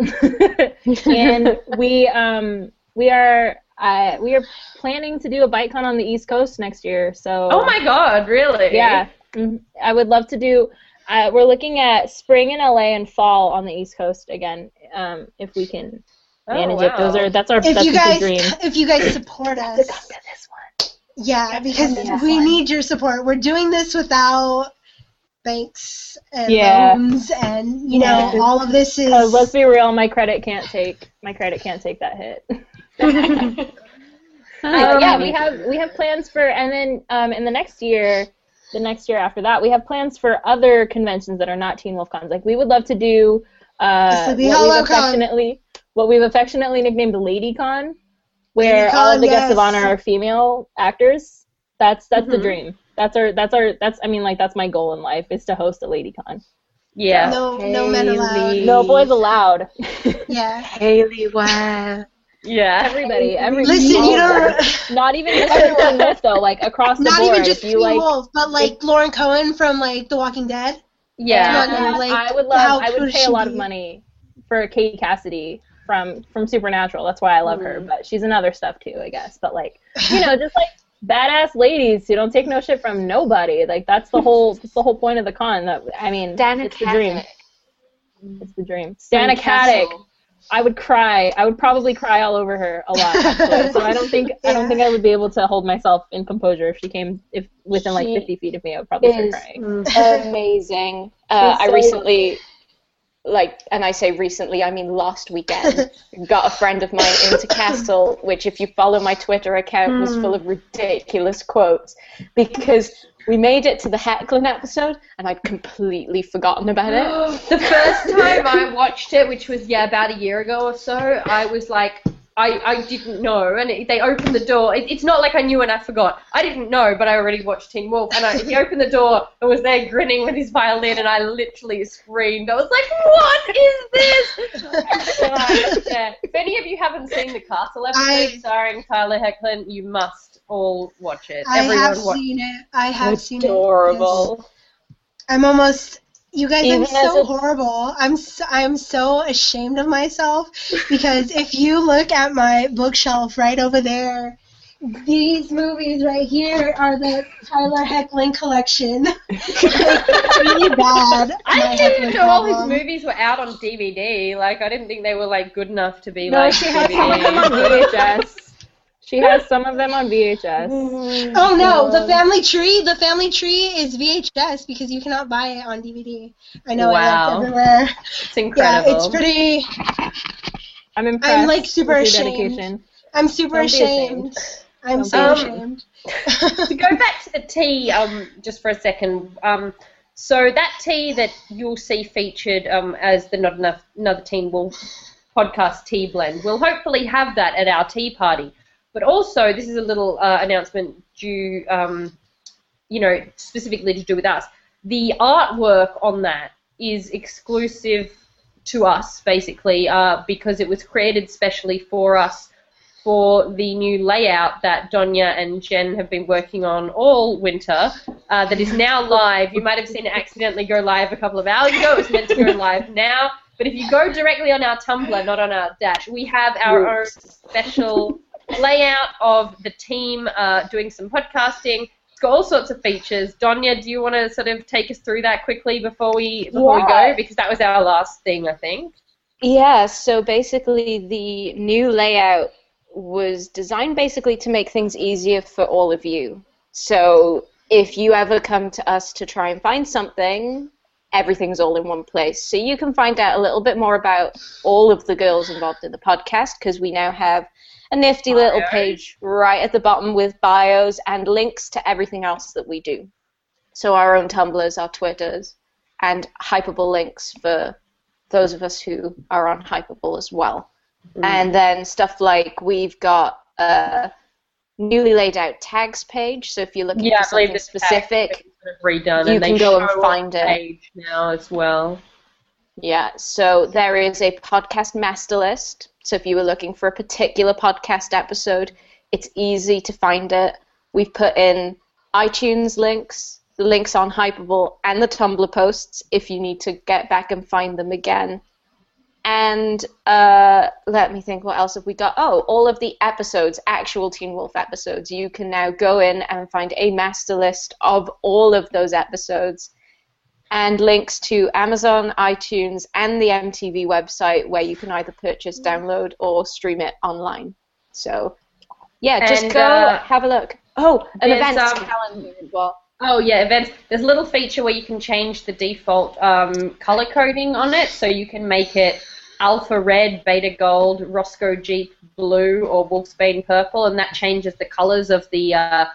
[laughs] and we um we are uh, we are planning to do a BiteCon on the East Coast next year. So Oh my god, really? yeah, Mhm. I would love to do. Uh, we're looking at spring in LA and fall on the East Coast again, um, if we can Oh, manage it. Those are that's our if that's you guys dream. if you guys support us, this one. yeah, because this we one. need your support. We're doing this without banks and Yeah. loans, and you know all of this is. Because let's be real, my credit can't take my credit can't take that hit. [laughs] Uh, yeah, we have we have plans for, and then um, in the next year, the next year after that, we have plans for other conventions that are not Teen Wolf cons. Like we would love to do uh, what we've Con. affectionately what we've affectionately nicknamed Lady Con, where Lady all of the guests of honor are female actors. That's that's the Mhm. dream. That's our that's our that's I mean like that's my goal in life is to host a Lady Con. yeah. no, no men allowed. No boys allowed. [laughs] Yeah. Haley Webb. Yeah. Everybody, every Listen, you of them. don't. Even just for [laughs] Wolf though, like across the Not board. even just you like, Wolf, but like Lauren Cohan from like The Walking Dead. Yeah. Come on, like, I would love. I would pay a lot of money for Katie Cassidy from from Supernatural. That's why I love her. Mm. But she's in other stuff too, I guess. But like, you know, just like badass ladies who don't take no shit from nobody. Like that's the whole that's the whole point of the con. That I mean, Stana it's the dream. It's the dream. From Stana Katic. Castle. I would cry. I would probably cry all over her a lot. Actually. so I don't think I don't think I would be able to hold myself in composure if she came if within like 50 feet of me. I would probably start crying. [laughs] Amazing. Uh, She's I recently, like, and I say recently, I mean last weekend, [laughs] got a friend of mine into Castle, which, if you follow my Twitter account, was full of ridiculous quotes because we made it to the Hoechlin episode and I'd completely forgotten about it. [gasps] the first time I watched it, which was yeah about a year ago or so, I was like, I, I didn't know, and it, they opened the door. It, it's not like I knew and I forgot. I didn't know, but I already watched Teen Wolf, and I, he opened the door and was there grinning with his violin, and I literally screamed. I was like, "What is this?" [laughs] So, yeah. If any of you haven't seen the Castle episode I- starring Tyler Hoechlin, you must all watch it. I Everyone have watch. seen it. I have seen it. Adorable. yes. I'm almost. You guys, Even I'm so a- horrible. I'm so, I'm so ashamed of myself because if you look at my bookshelf right over there, these movies right here are the Tyler Hoechlin collection. [laughs] really bad. [laughs] I didn't know all his problem. movies were out on DVD. Like, I didn't think they were like good enough to be No, like she has some of them on DVD. VHS. She has some of them on VHS. Oh no, the family tree. The family tree is VHS because you cannot buy it on DVD. I know Wow. it's everywhere. It's incredible. Yeah, it's pretty. I'm impressed. I'm like, super with ashamed. dedication. I'm super Don't be ashamed. I'm Don't so be ashamed. to go back to the tea, um, just for a second. Um, so that tea that you'll see featured um, as the Not Enough Another Teen Wolf podcast tea blend, we'll hopefully have that at our tea party. But also, this is a little uh, announcement due, um, you know, specifically to do with us. The artwork on that is exclusive to us, basically, uh, because it was created specially for us for the new layout that Donya and Jen have been working on all winter. Uh, that is now live. You might have seen it accidentally go live a couple of hours ago. It was meant to go live now. But if you go directly on our Tumblr, not on our Dash, we have our own special layout of the team uh, doing some podcasting. It's got all sorts of features. Donya, do you want to sort of take us through that quickly before we before Yeah. we go? Because that was our last thing, I think. Yeah, so basically the new layout was designed basically to make things easier for all of you. So if you ever come to us to try and find something, everything's all in one place. So you can find out a little bit more about all of the girls involved in the podcast because we now have a nifty little page right at the bottom with bios and links to everything else that we do. So our own Tumblrs, our Twitters, and Hypable links for those of us who are on Hypable as well. And then stuff like we've got a newly laid out tags page. So if you're looking Yeah, for something the specific, tag is sort of redone, you can go and find it. page now as well. Yeah, so there is a podcast master list. So if you were looking for a particular podcast episode, it's easy to find it. We've put in iTunes links, the links on Hypable, and the Tumblr posts if you need to get back and find them again. And uh, let me think, what else have we got? Oh, all of the episodes, actual Teen Wolf episodes. You can now go in and find a master list of all of those episodes and links to Amazon, iTunes, and the MTV website where you can either purchase, download, or stream it online. So, yeah, just And, go uh, have a look. Oh, an events um, calendar as well. Oh yeah, events. There's a little feature where you can change the default um, color coding on it, so you can make it alpha red, beta gold, Roscoe Jeep blue, or Wolfsbane purple, and that changes the colors of the uh,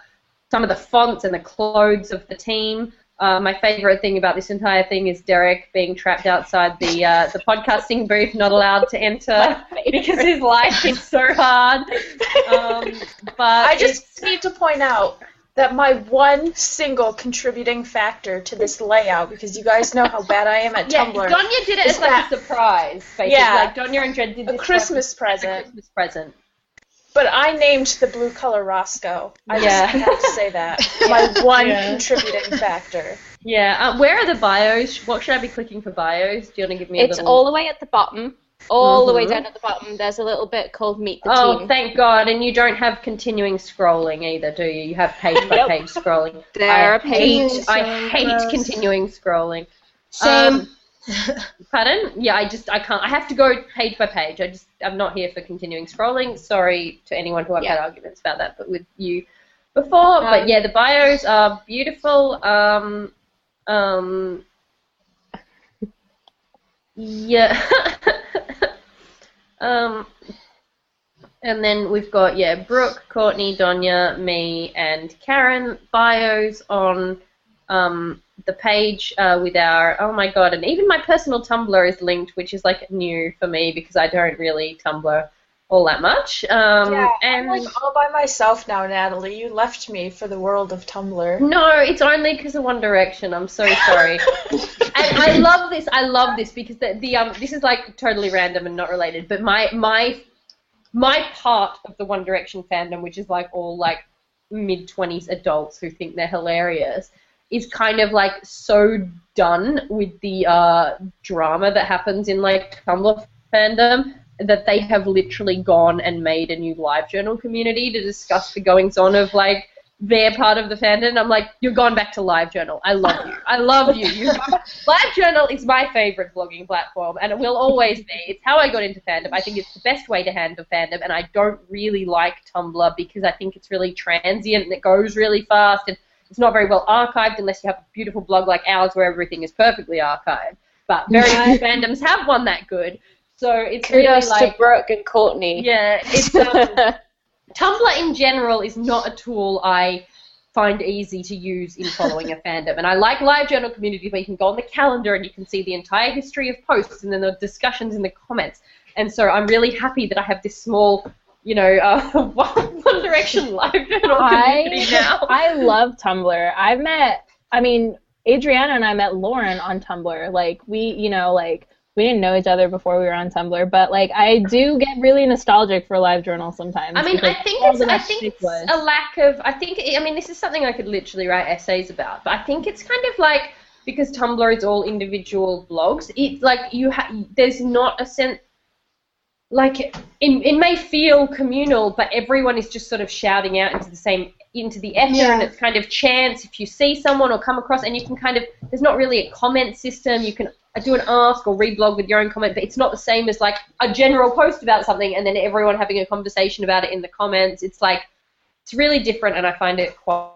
some of the fonts and the clothes of the team. Uh, my favorite thing about this entire thing is Derek being trapped outside the uh, the podcasting booth, not allowed to enter [laughs] because his life is so hard. Um, but I just need to point out that my one single contributing factor to this layout, because you guys know how bad I am at [laughs] Yeah, Tumblr, Donya did it Is as like that- a surprise, basically. Yeah. Like Donya and Dred did a Christmas for a. Christmas present. But I named the blue color Roscoe. I Yeah. just have to say that. [laughs] My one Yeah. contributing factor. Yeah. Uh, where are the bios? What should I be clicking for bios? Do you want to give me a It's little? all the way at the bottom. All the way Mhm. down at the bottom, there's a little bit called Meet the Oh, Team. thank God! And you don't have continuing scrolling either, do you? You have page by page scrolling. There I are pages. hate, I hate continuing scrolling. Same. Um, [laughs] Pardon? Yeah, I just I can't. I have to go page by page. I just I'm not here for continuing scrolling. Sorry to anyone who I've had arguments about that, but with you before. but Um, yeah, the bios are beautiful. Um, um, yeah. [laughs] um, and then we've got yeah Brooke, Courtney, Donya, me, and Karen bios on um, the page uh, with our oh my god, and even my personal Tumblr is linked, which is like new for me because I don't really Tumblr all that much. Um, yeah, and I'm like all by myself now, Natalie. You left me for the world of Tumblr. no, it's only because of One Direction. I'm so sorry. [laughs] and I love this. I love this because the, the um this is like totally random and not related, but my my my part of the One Direction fandom, which is like all like mid twenties adults who think they're hilarious, is kind of like so done with the uh, drama that happens in like Tumblr fandom that they have literally gone and made a new live journal community to discuss the goings on of like their part of the fandom. And I'm like, you're gone back to live journal. I love you. I love you. you [laughs] live journal is my favorite blogging platform, and it will always be. It's how I got into fandom. I think it's the best way to handle fandom, and I don't really like Tumblr because I think it's really transient and it goes really fast and it's not very well archived unless you have a beautiful blog like ours where everything is perfectly archived. But very few fandoms have one that good. So it's Kudos really like to Brooke and Courtney. yeah, it's [laughs] um, Tumblr in general is not a tool I find easy to use in following a fandom. And I like live journal communities where you can go on the calendar and you can see the entire history of posts and then the discussions in the comments. And so I'm really happy that I have this small, you know, uh, [laughs] One Direction live journal community now. I, [laughs] I love Tumblr. I've met, I mean, Adriana and I met Lauren on Tumblr. Like, we, you know, like, we didn't know each other before we were on Tumblr, but like, I do get really nostalgic for live journal sometimes. I mean, I think it's I think it's was- a lack of I think I mean this is something I could literally write essays about, but I think it's kind of like because Tumblr is all individual blogs, it's like you ha- there's not a sense like it, it may feel communal, but everyone is just sort of shouting out into the same into the ether, Yeah. and it's kind of chance if you see someone or come across, and you can kind of there's not really a comment system. You can do an ask or reblog with your own comment, but it's not the same as like a general post about something and then everyone having a conversation about it in the comments. It's like it's really different, and I find it quite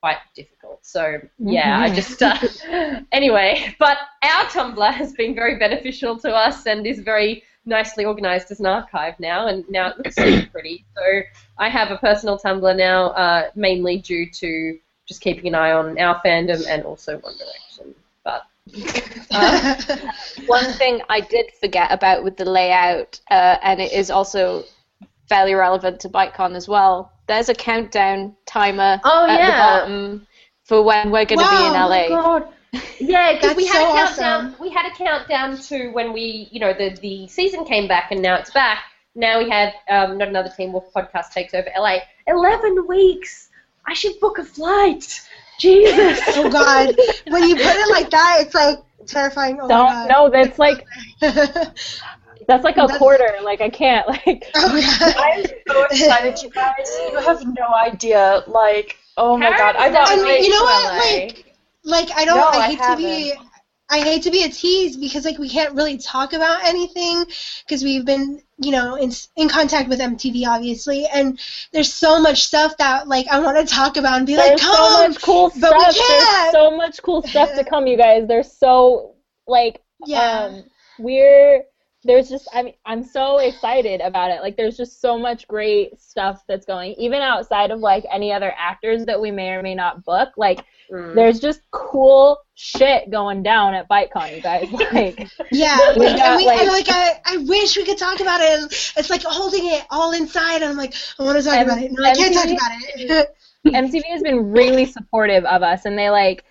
quite difficult. So yeah, I just uh, [laughs] anyway. But our Tumblr has been very beneficial to us and is very nicely organized as an archive now, and now it looks super [coughs] pretty. So I have a personal Tumblr now, uh, mainly due to just keeping an eye on our fandom and also One Direction. But [laughs] uh, One thing I did forget about with the layout, uh, and it is also fairly relevant to BiteCon as well. There's a countdown timer Oh, at yeah. the bottom for when we're going to be in Wow, LA. God. Yeah, [laughs] because we had so a countdown. awesome. We had a countdown to when we, you know, the the season came back, and now it's back. Now we have um, not another Teen Wolf podcast takes over LA. Eleven weeks. I should book a flight. Jesus. [laughs] oh God, when you put it like that, it's like terrifying. Oh Don't my no, that's like [laughs] that's like a That's- quarter. Like I can't like oh God. I'm so excited, you guys. You have no idea. Like, oh my god, I Karen, got And you know what? LA. Like, like I don't. No, I I hate to be. I hate to be a tease because like we can't really talk about anything because we've been you know in in contact with MTV obviously and there's so much stuff that like I want to talk about and be like there's so come much cool but stuff. There's can't. so much cool stuff to come, you guys. There's so like yeah um we're there's just I mean I'm so excited about it. Like there's just so much great stuff that's going even outside of like any other actors that we may or may not book. Like Mm. there's just cool shit going down at BiteCon, you guys. [laughs] Like yeah [laughs] We like, got, and we, like- and, like I, I wish we could talk about it it's like holding it all inside and I'm like I want to talk M- about it no I can't talk about it [laughs] MTV has been really supportive of us, and they like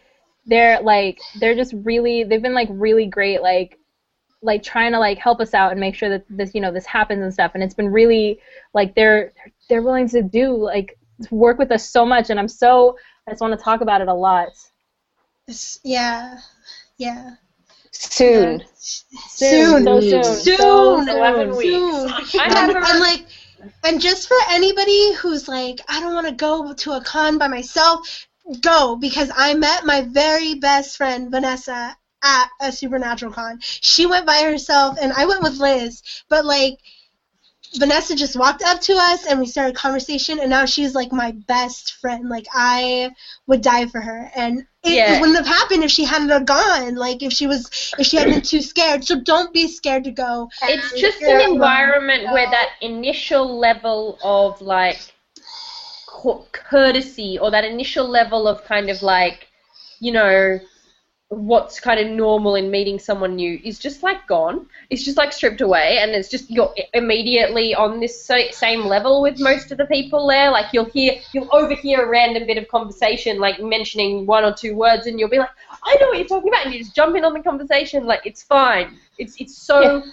they're like they're just really they've been like really great like like trying to like help us out and make sure that this you know this happens and stuff and it's been really like they're they're willing to do like work with us so much and I'm so I just want to talk about it a lot. It's- yeah yeah Soon. soon so soon, soon so Eleven soon. weeks. Soon. I um, and, have a- and like and just for anybody who's like i don't want to go to a con by myself go because i met my very best friend vanessa at a supernatural con she went by herself and i went with liz but like vanessa just walked up to us and we started a conversation and now she's like my best friend. Like i would die for her. And it, Yeah. it wouldn't have happened if she hadn't have gone. Like if she was if she had been too scared. So don't be scared to go. It's just an environment where that initial level of like courtesy or that initial level of kind of like you know what's kind of normal in meeting someone new is just like gone. It's just like stripped away and it's just you're immediately on this sa- same level with most of the people there. Like you'll hear you'll overhear a random bit of conversation like mentioning one or two words and you'll be like i know what you're talking about and you just jump in on the conversation. Like it's fine. It's it's so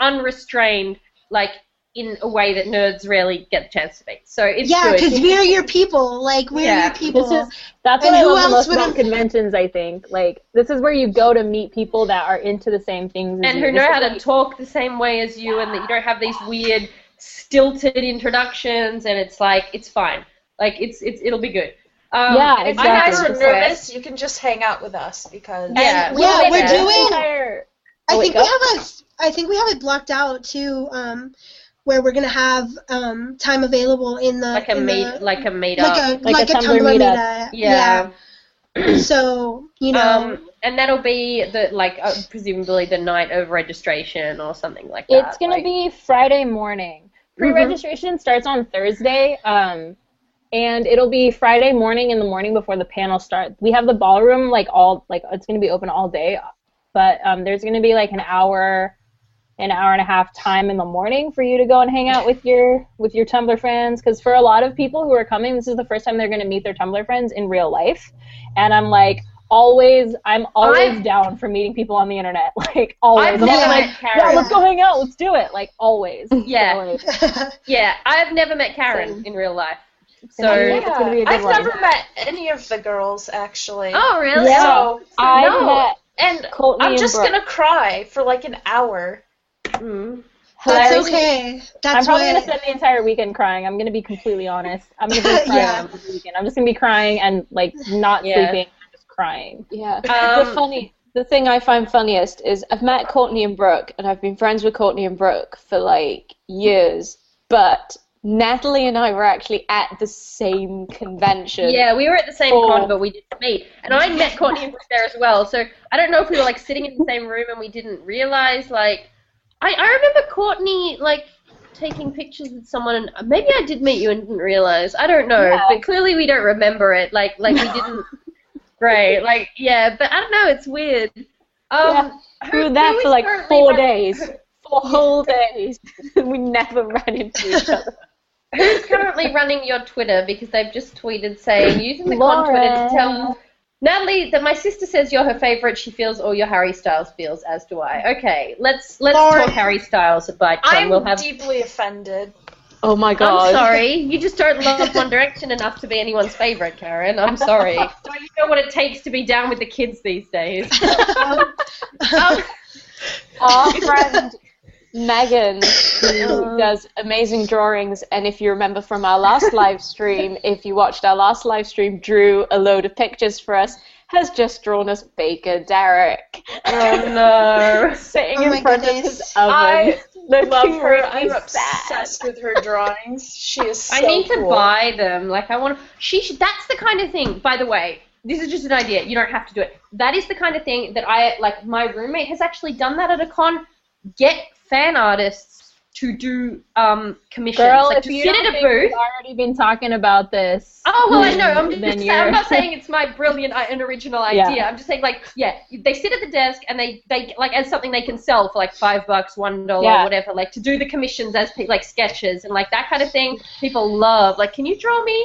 unrestrained, like in a way that nerds rarely get the chance to be. So it's yeah, because we're your people. Like we're Yeah, your people. This is that's And what I who love the else most about have- conventions. I think like this is where you go to meet people that are into the same things as and you. who This know is how to like- talk the same way as you, and that you don't have these weird stilted introductions, and it's like it's fine. Like it's it's it'll be good. Um, Yeah, and If if you you guys are a nervous, you can just hang out with us because Yeah, And- we yeah, will we're get This there. doing- entire- I Oh, think go. we have a. I think we have it blocked out too. Um, where we're gonna have um time available in the like a in meet, the, like a meetup. like a Like like, a a, Tumblr Tumblr meetup. meetup. yeah. Yeah. So you know. Um, and that'll be the like uh, presumably the night of registration or something like that. It's gonna like- be Friday morning. Pre-registration starts on Thursday, um, and it'll be Friday morning in the morning before the panel starts. We have the ballroom like all like it's gonna be open all day, but um, there's gonna be like an hour, an hour and a half time in the morning for you to go and hang out with your with your Tumblr friends. Because for a lot of people who are coming, this is the first time they're gonna meet their Tumblr friends in real life, and I'm like. Always, I'm always I've- down for meeting people on the internet. [laughs] Like always, I've I'm never like, met yeah, Karen. let's go hang out. Let's do it. Like always. Yeah. So, like, [laughs] Yeah, I've never met Karen Same. in real life. So So, Yeah, it's gonna be a good I've one. never met any of the girls actually. oh really? Yeah. So I no, met and Courtney I'm and just Brooke. gonna cry for like an hour. Mm. That's Hilarious. okay. That's I'm probably what. gonna spend the entire weekend crying. I'm gonna be completely honest. I'm gonna be [laughs] crying Yeah. the weekend. I'm just gonna be crying and like not Yeah. sleeping, just crying. Yeah. Um, the funny, the thing I find funniest is I've met Courtney and Brooke, and I've been friends with Courtney and Brooke for like years. But Natalie and I were actually at the same convention. Yeah, we were at the same Oh. con, but we didn't meet. And I met Courtney and Brooke there as well. So I don't know if we were like sitting in the same room and we didn't realize. Like, I, I remember Courtney like taking pictures with someone, and maybe I did meet you and didn't realize. I don't know, Yeah. but clearly we don't remember it. Like, like we didn't. [laughs] Great, like yeah, but I don't know. It's weird. Um, We were there for like four days. [laughs] Four whole days. [laughs] we never ran into each other. Who's currently running your Twitter? Because they've just tweeted saying using the con Twitter to tell Natalie that my sister says you're her favorite. She feels all your Harry Styles feels, as do I. Okay, let's let's Lauren. talk Harry Styles at BiteCon. I'm We'll have. deeply offended. Oh my god. I'm sorry, you just don't love One Direction enough to be anyone's favorite, Karen. I'm sorry. [laughs] Don't you know what it takes to be down with the kids these days? um, [laughs] um, Our friend Megan, who [coughs] oh. does amazing drawings, and if you remember from our last live stream, [laughs] if you watched our last live stream, drew a load of pictures for us, has just drawn us Baker Derek. oh no. [laughs] Sitting Oh in front of his oven. I love her. I'm obsessed with her drawings. She is so I need to buy them. Like I want. She should. That's the kind of thing. By the way, this is just an idea. You don't have to do it. That is the kind of thing that I like. My roommate has actually done that at a con. Get fan artists to do um commissions, Girl, like if to you sit at a booth. we've already been talking about this. Oh well, I know. I'm just. you're- I'm not [laughs] saying it's my brilliant uh, and original Yeah. idea. I'm just saying like, yeah, they sit at the desk and they they like as something they can sell for like five bucks, one dollar, Yeah. whatever. Like to do the commissions as like sketches and like that kind of thing. People love. Like, can you draw me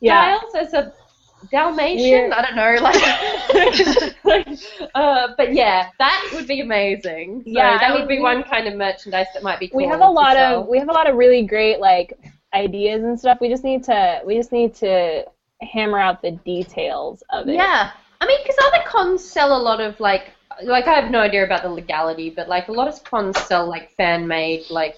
yeah. Stiles as a Dalmatian? Weird. I don't know. Like, [laughs] uh, but yeah, that would be amazing. So Yeah, that I would mean, be we- one kind of merchandise that might be. Cool we have a lot of we have a lot of really great like ideas and stuff. We just need to we just need to hammer out the details of it. Yeah, I mean, because other cons sell a lot of like, like I have no idea about the legality, but like a lot of cons sell like fan made like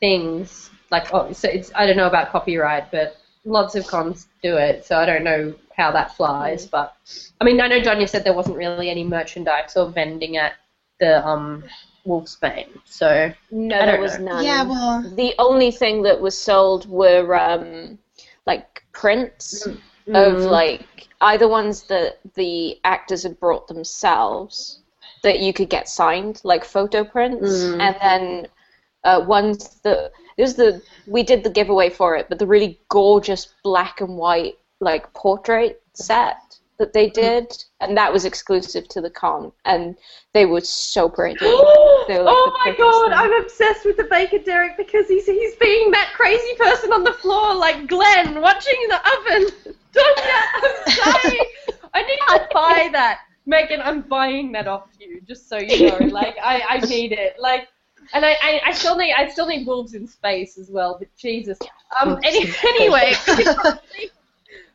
things. Like, oh, so it's I don't know about copyright, but lots of cons do it. So I don't know how that flies. But I mean, I know John, you said there wasn't really any merchandise or vending at the um Wolfsbane. So No, there was know. none. Yeah, well, The only thing that was sold were um, like prints of Mm. like either ones that the actors had brought themselves that you could get signed, like photo prints, Mm. and then uh, ones that it was the we did the giveaway for it, but the really gorgeous black and white like portrait set that they mm-hmm. did, and that was exclusive to the con, and they were so pretty. [gasps] They were, like, oh my god, thing. I'm obsessed with the Baker Derek because he's he's being that crazy person on the floor like Glenn watching the oven. [laughs] Donya, I'm dying. I need to [laughs] buy that. Megan, I'm buying that off you, just so you know. [laughs] Like I, I need it. Like and I, I, I still need I still need wolves in space as well, but Jesus. Um any, anyway, we could, probably,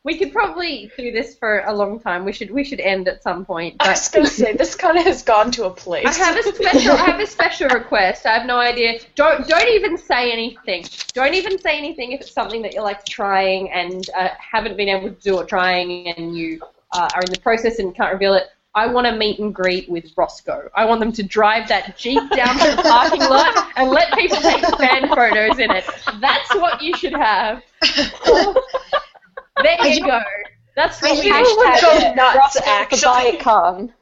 we could probably do this for a long time. We should we should end at some point. I was gonna say this kind of has gone to a place. I have a special. I have a special request. I have no idea. Don't don't even say anything. Don't even say anything if it's something that you're like trying and uh, haven't been able to do or trying and you uh, are in the process and can't reveal it. I want to meet and greet with Roscoe. I want them to drive that jeep down to the parking lot and let people take fan photos in it. That's what you should have. There you go. That's what I we know should would have. go nuts, Roscoe for actually. BiteCon.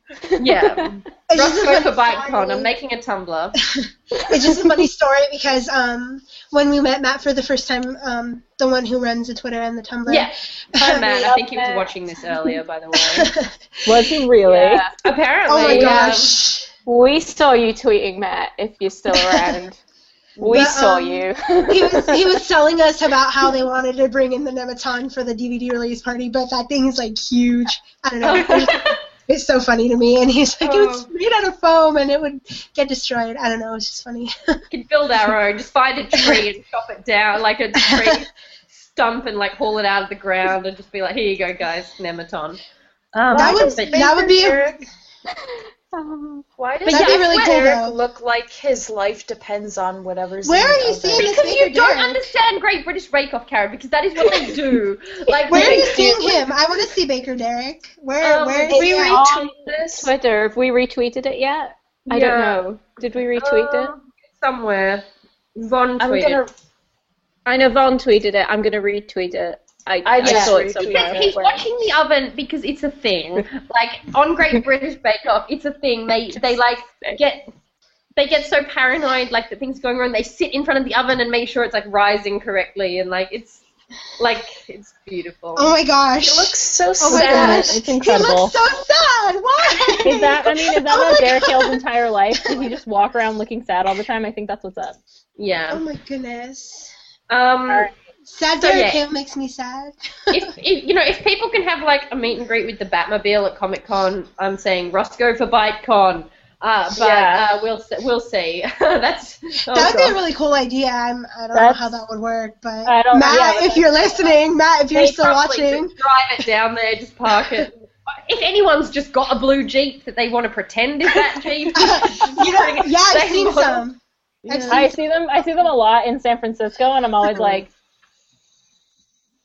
Yeah. [laughs] it's just, a Roscoe for funny BiteCon. I'm making a Tumblr. [laughs] it's just a funny story because um, when we met Matt for the first time, um, the one who runs the Twitter and the Tumblr. Yeah. [laughs] Hi, Matt. I think he was watching this earlier, by the way. [laughs] Was he really? Yeah. Apparently. oh my yeah. gosh. We saw you tweeting, Matt, if you're still [laughs] around. we But, saw um, you. he was he was telling us about how they wanted to bring in the Nemeton for the DVD release party, but that thing is like huge. I don't know. It's, it's so funny to me, and he's like, it was Oh. made out of foam, and it would get destroyed. I don't know. It's just funny. We could build our own. Just find a tree and chop it down, like a tree [laughs] stump, and like haul it out of the ground, and just be like, "Here you go, guys, Nemeton." Um, That would- that would be a- Derek, why does But That'd yeah, really cool, Derek look like his life depends on whatever's Where in are you seeing this because you don't Derek? understand Great British Bake Off, Karen, because that is what they do. [laughs] Like, Where are you seeing him? I want to see Baker Derek. Where Um, where is we he? at? retweet this. Twitter, have we retweeted it yet? I don't know. Did we retweet it? Uh, somewhere. Von I'm tweeted. gonna. I know Vaughn tweeted it. I'm gonna retweet it. I, I I, just saw it retweeted somewhere. He's, he's watching the oven because it's a thing. Like on Great [laughs] British Bake Off, it's a thing. They they like get they get so paranoid like that things going wrong. They sit in front of the oven and make sure it's like rising correctly and like it's like it's beautiful. Oh my gosh. It looks so Oh my sad. gosh. It's He incredible. looks so sad. Why? Is that? I mean, is that [laughs] oh not Derek God. Hale's entire life? Does he just walk around looking sad all the time? I think that's what's up. Yeah. Oh my goodness. Um. Alright. Sad So, Derek yeah. Hale makes me sad. [laughs] if, if you know if people can have like a meet and greet with the Batmobile at Comic Con, I'm saying Roscoe for BiteCon. Uh, but Yeah. uh, we'll we'll see. [laughs] That's oh that would be a really cool idea. I'm, I don't know how that would work, but I don't- Matt, yeah, if you're listening, Matt, if you're still watching, drive it down there, just park it. [laughs] If anyone's just got a blue Jeep that they want to pretend is that Jeep, you know, yeah, I've seen model. some. I've seen I see them. I see them a lot in San Francisco, and I'm always like,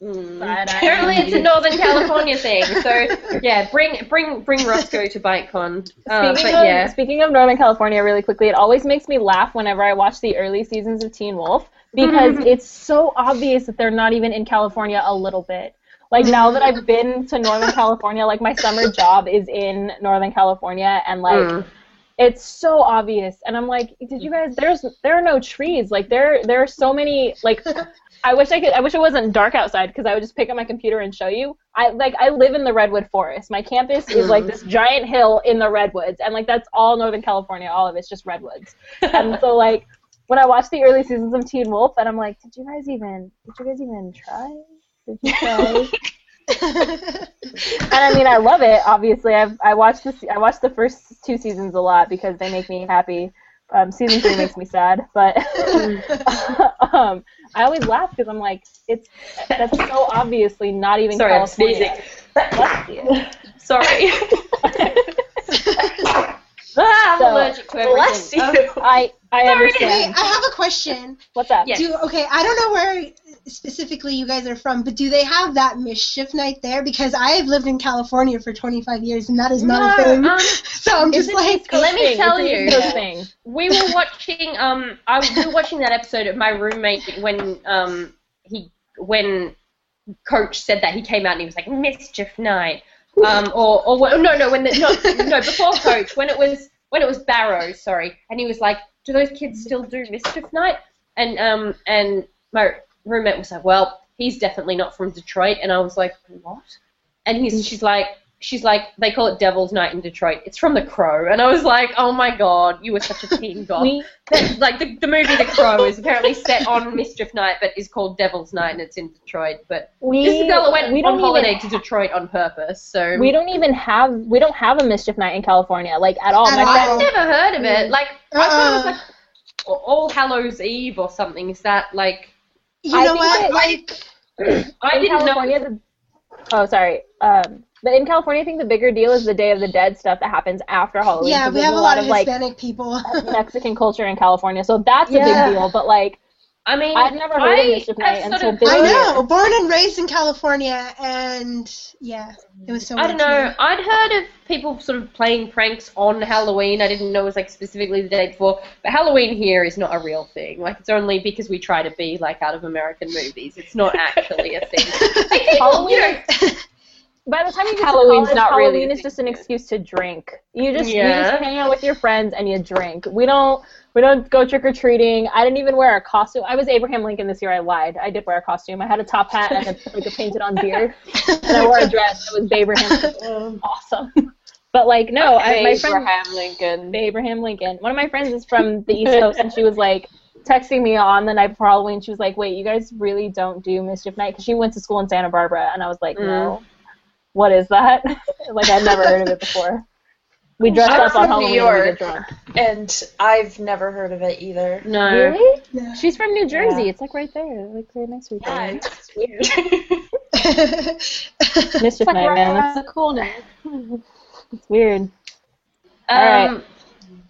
Mm. Side-eye. Apparently, it's a Northern California thing. So [laughs] yeah, bring bring bring Roscoe to BiteCon. Uh, Speaking but of, yeah, speaking of Northern California, really quickly, it always makes me laugh whenever I watch the early seasons of Teen Wolf because [laughs] it's so obvious that they're not even in California a little bit. Like now that I've been to Northern California, like my summer [laughs] job is in Northern California, and like Mm. it's so obvious. And I'm like, did you guys? There's there are no trees. Like there there are so many like. I wish I could. I wish it wasn't dark outside because I would just pick up my computer and show you. I like. I live in the redwood forest. My campus is like this mm. giant hill in the redwoods, and like that's all Northern California. All of it's just redwoods. and so like when I watched the early seasons of Teen Wolf, and I'm like, did you guys even? Did you guys even try? Did you try? [laughs] and I mean, I love it. Obviously, I've I watched this. I watched the first two seasons a lot because they make me happy. Um, season three makes me sad, but [laughs] um, I always laugh because I'm like, it's that's so obviously not even sorry, I'm sneezing. Sorry. [laughs] [laughs] [laughs] ah, I'm So- allergic to everything. Bless you. [laughs] I I Sorry. Wait. I have a question. What's up? Yes. Do okay, I don't know where specifically you guys are from, but do they have that mischief night there? Because I have lived in California for 25 years, and that is not a thing. um, [laughs] so I'm just like, East Let me tell you. East thing. we were watching um I we were watching that episode of my roommate when um he when coach said that he came out and he was like mischief night um or or no no when the no no before coach when it was when it was Barrow sorry and he was like do those kids still do mischief night? And um and my roommate was like well he's definitely not from Detroit. And I was like what? And he's she's like she's like they call it Devil's Night in Detroit. It's from The Crow, and I was like, oh my god, you were such a teen [laughs] goth. That- like the, the movie The Crow is apparently set on Mischief Night, but is called Devil's Night, and it's in Detroit. But we this girl went we on don't holiday even to Detroit on purpose, so we don't even have we don't have a mischief night in California like at all. At My all. I've never heard of it. Like I thought it was Uh-uh. like All Hallows Eve or something. Is that like you I know what? that- Like, I in didn't know. California, the, oh sorry. Um, but in California, I think the bigger deal is the Day of the Dead stuff that happens after Halloween. Yeah, we have a lot of like Hispanic people. Mexican [laughs] culture in California, so that's a big deal. But like, I mean, I've never heard of I Mischief Night have until sort of- this I year. know, born and raised in California, and yeah, it was so. I don't know. me. I'd heard of people sort of playing pranks on Halloween. I didn't know it was like specifically the day before. But Halloween here is not a real thing. Like it's only because we try to be like out of American movies. It's not [laughs] actually a thing. Like, people, Halloween- you know, By the time you get Halloween's to college, not really Halloween a is just an excuse to drink. You just you just hang out with your friends and you drink. We don't we don't go trick or treating. I didn't even wear a costume. I was Abraham Lincoln this year. I lied. I did wear a costume. I had a top hat and a, like a painted on beard, and I wore a dress that was Abraham. Lincoln. [laughs] awesome. But like no, I, my friend Abraham Lincoln. Abraham Lincoln. One of my friends is from the East Coast, and she was like texting me on the night before Halloween. She was like, "Wait, you guys really don't do Mischief Night?" Because she went to school in Santa Barbara, and I was like, mm. "No, what is that?" [laughs] like I'd never heard of it before. We [laughs] dressed I'm up on Halloween New and we get York. drunk. And I've never heard of it either. no. Really? Yeah. She's from New Jersey. Yeah. It's like right there, like right next to each Yeah, it's weird. [laughs] Mischief Like Night, man. around That's the corner. it's weird. Um, Alright.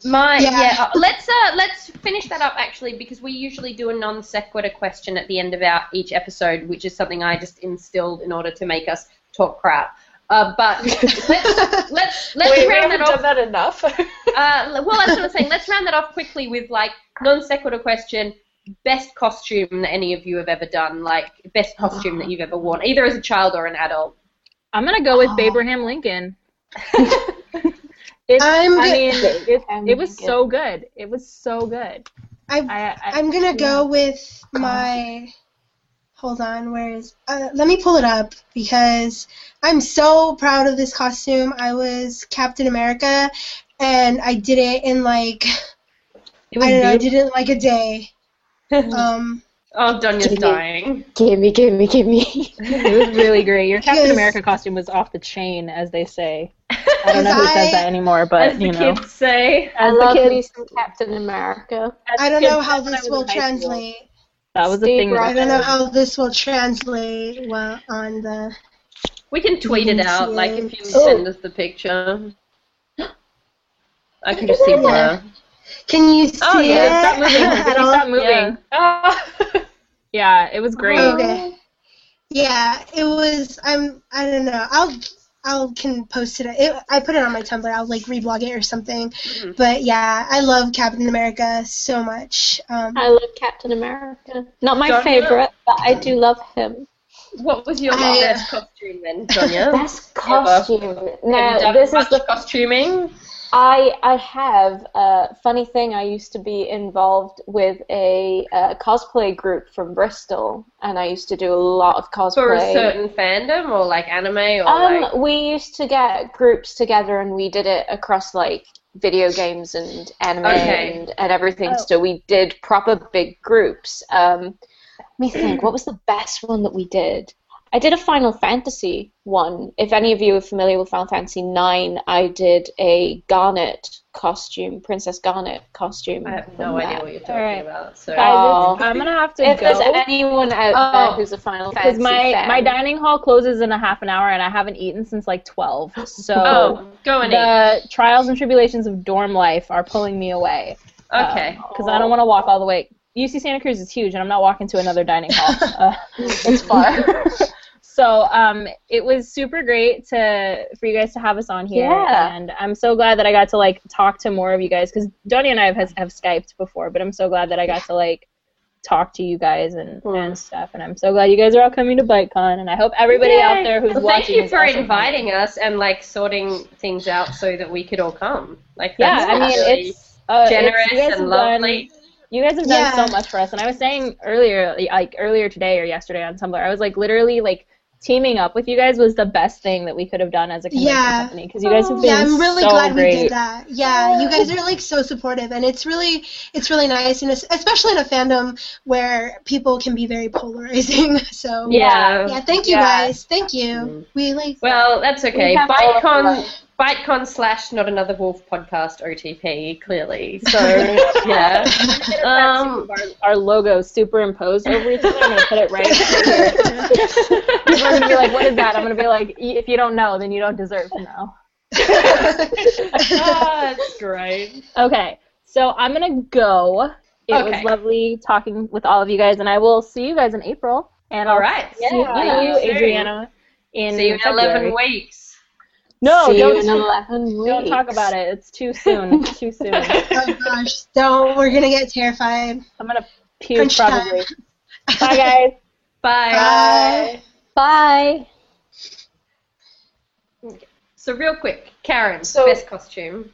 My Yeah. yeah. uh, let's uh let's finish that up actually because we usually do a non sequitur question at the end of our each episode, which is something I just instilled in order to make us talk crap. Uh, but [laughs] let's let's let's Wait, we round haven't that off. done that enough. Uh, well, that's what I'm saying. Let's round that off quickly with like non sequitur question. best costume that any of you have ever done, like best costume that you've ever worn, either as a child or an adult. I'm gonna go with Oh. Abraham Lincoln. [laughs] It's, I'm I go- mean, it, it was so good. It was so good. I, I, I I'm gonna go with my. Hold on, where is? Uh, let me pull it up because I'm so proud of this costume. I was Captain America, and I did it in like it was I don't know, I did it in like a day. [laughs] Um, Oh, Donya's Gimme. dying. Gimme, gimme, gimme. [laughs] It was really great. Your Captain America costume was off the chain, as they say. [laughs] I don't know who Because says that anymore, but As the you know, kids say. I as the love kids, me some Captain America. as I don't kids know how this will translate. school. Translate. That was the Steve thing. that- I don't know how this will translate well on the. We can tweet it out, see like if you Oh. send us the picture. [gasps] I can just see blur. Can you oh, see Oh, yeah, Stop it moving. at you all? stop moving? [laughs] Oh. [laughs] Yeah, it was great. Okay. Yeah, it was. I'm. I don't know. I'll. I'll can post it. it. I put it on my Tumblr. I'll like reblog it or something. Mhm. But yeah, I love Captain America so much. Um, I love Captain America. Not my Don't favorite, but I do love him. What was your I- best costume then, Donya? [laughs] Best costume. Have Now this is the costuming. I I have a funny thing. I used to be involved with a uh, cosplay group from Bristol, and I used to do a lot of cosplay. For a certain fandom or like anime or Um, like we used to get groups together and we did it across like video games and anime Okay. and, and everything. Oh. So we did proper big groups. Um, let me think, what was the best one that we did? I did a Final Fantasy one. If any of you are familiar with Final Fantasy Nine, I did a Garnet costume, Princess Garnet costume. I have from no idea what you're talking Alright. about. So Oh. I'm gonna have to If there's anyone out Oh. there who's a Final because Fantasy my fan, my dining hall closes in a half an hour, and I haven't eaten since like 12. [laughs] So oh, go and eat. the trials and tribulations of dorm life are pulling me away. Okay. Because I don't want to walk all the way. UC Santa Cruz is huge, and I'm not walking to another dining hall. [laughs] Uh, [laughs] it's far. So um, it was super great to for you guys to have us on here, Yeah. and I'm so glad that I got to like talk to more of you guys because Donya and I have have skyped before, but I'm so glad that I got to like talk to you guys and, and stuff, and I'm so glad you guys are all coming to BiteCon, and I hope everybody out there who's well, watching thank you for also coming. inviting us and like sorting things out so that we could all come. Like Yeah, I mean really it's uh, generous it's, and have done- lovely. You guys have done Yeah. so much for us, and I was saying earlier, like earlier today or yesterday on Tumblr, I was like literally like teaming up with you guys was the best thing that we could have done as a convention Yeah. company because you guys have oh, been yeah, I'm really so glad great. we did that. Yeah, you guys are like so supportive, and it's really, it's really nice, and es- especially in a fandom where people can be very polarizing. [laughs] So Yeah. yeah, thank you Yeah. guys, thank you. Mm-hmm. We like. Well, that's okay. We have all of BiteCon, slash not another wolf podcast OTP clearly. So [laughs] yeah. Um, our, our logos superimposed over each other. I'm gonna put it right here. People are gonna be like, "What is that?" I'm gonna be like, "Y- "If you don't know, then you don't deserve to know." that's great. Okay, so I'm gonna go. It was lovely talking with all of you guys, and I will see you guys in April. And All I'll right. see you, Adriana, in See you in February. eleven weeks. No, See don't in 11 weeks. don't talk about it. It's too soon. It's too [laughs] soon. oh gosh, don't. We're gonna get terrified. I'm gonna puke Crunch time. probably. Bye guys. [laughs] Bye. Bye. Bye. So real quick, Karen, So- best costume.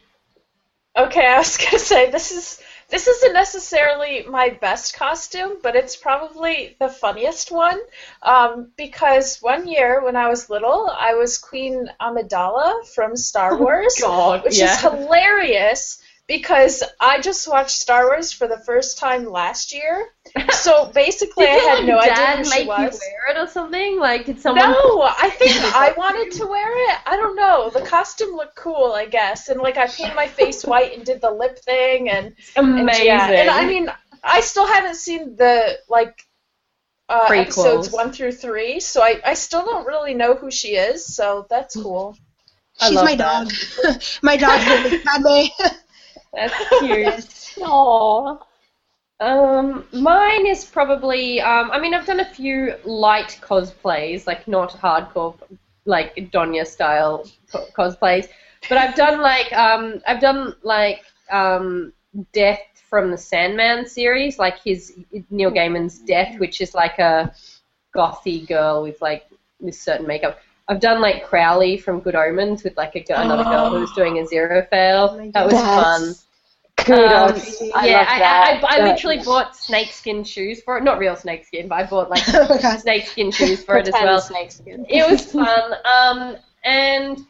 Okay, I was gonna say this is this isn't necessarily my best costume, but it's probably the funniest one. Um, because one year when I was little, I was Queen Amidala from Star Wars, God, which is hilarious because I just watched Star Wars for the first time last year. [laughs] So basically, I had like, no dad idea who make she you was. wear it or something? Like, did someone? No, [laughs] I think [laughs] I wanted to wear it. I don't know. The costume looked cool, I guess, and like I painted my face white and did the lip thing, and, and Amazing. yeah, and I mean, I still haven't seen the like uh, episodes one through three, so I I still don't really know who she is. So that's cool. She's my that. dog. my dog's name is Padme. That's [laughs] cute. Aww. Um, mine is probably. Um, I mean, I've done a few light cosplays, like not hardcore, like Donya style co- cosplays, but I've done like um, I've done like um, death from the Sandman series, like his Neil Gaiman's Death, which is like a gothy girl with like this certain makeup. I've done like Crowley from Good Omens with like a girl, another girl who was doing Aziraphale. Oh that was fun. Kudos. Um, I yeah, love I, that. I, I, Good. literally bought snakeskin shoes for it. Not real snakeskin, but I bought like [laughs] oh my snakeskin shoes for it as Pretend well. snakeskin. It was fun. Um, and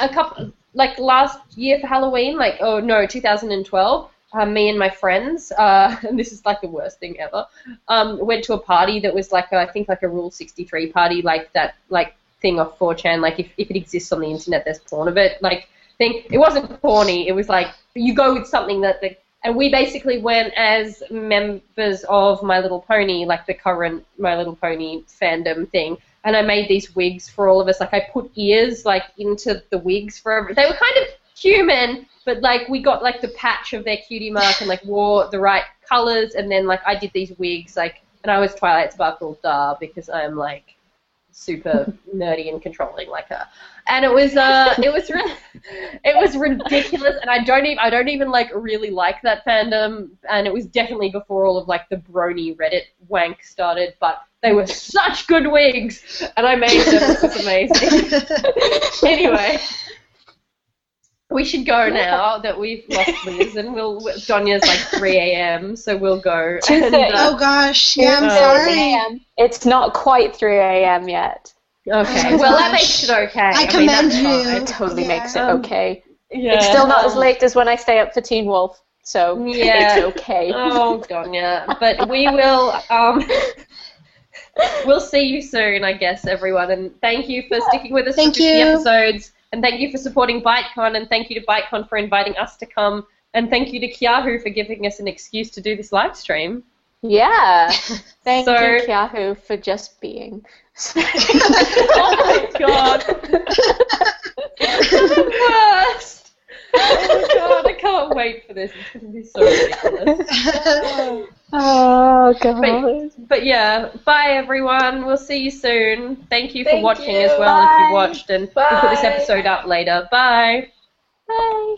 a couple, like last year for Halloween, like oh no, 2012. Um, me and my friends, uh, [laughs] and this is like the worst thing ever, um, went to a party that was like a, I think like a Rule 63 party, like that like thing off 4chan. Like if, if it exists on the internet, there's porn of it. Like thing, it wasn't porny. It was like you go with something that the and we basically went as members of My Little Pony, like the current My Little Pony fandom thing. And I made these wigs for all of us. Like I put ears like into the wigs for every- they were kind of human, but like we got like the patch of their cutie mark and like wore the right colors. And then like I did these wigs like, and I was Twilight Sparkle Dar because I'm like super nerdy and controlling like her. And it was uh it was re- it was ridiculous and I don't even I don't even like really like that fandom and it was definitely before all of like the brony Reddit wank started but they were such good wigs and I made them it was amazing. [laughs] anyway we should go now that we've lost Liz and we'll Donya's like 3 a.m. so we'll go and, 2:30. Oh uh, gosh. Yeah, I'm Uh, sorry. It's not quite 3 a.m. yet. okay Oh, [laughs] well that gosh. makes it okay I mean, commend that's you. fine. It totally Yeah. makes it Um, okay. yeah. It's still not as late as when I stay up for Teen Wolf, so Yeah. it's okay. [laughs] Oh, Donya. But we will. Um, [laughs] we'll see you soon, I guess, everyone. And thank you for sticking with us Thank for 50 you. episodes. And thank you for supporting BiteCon. And thank you to BiteCon for inviting us to come. And thank you to Keahu for giving us an excuse to do this live stream. Yeah. [laughs] Thank So- you, Yahoo, for just being. [laughs] oh my god. [laughs] Oh my god, I can't wait for this. It's going to be so ridiculous. [laughs] Oh But, but yeah, bye everyone. We'll see you soon. Thank you for Thank watching you. as well if you watched, and we'll put this episode up later. Bye. Bye.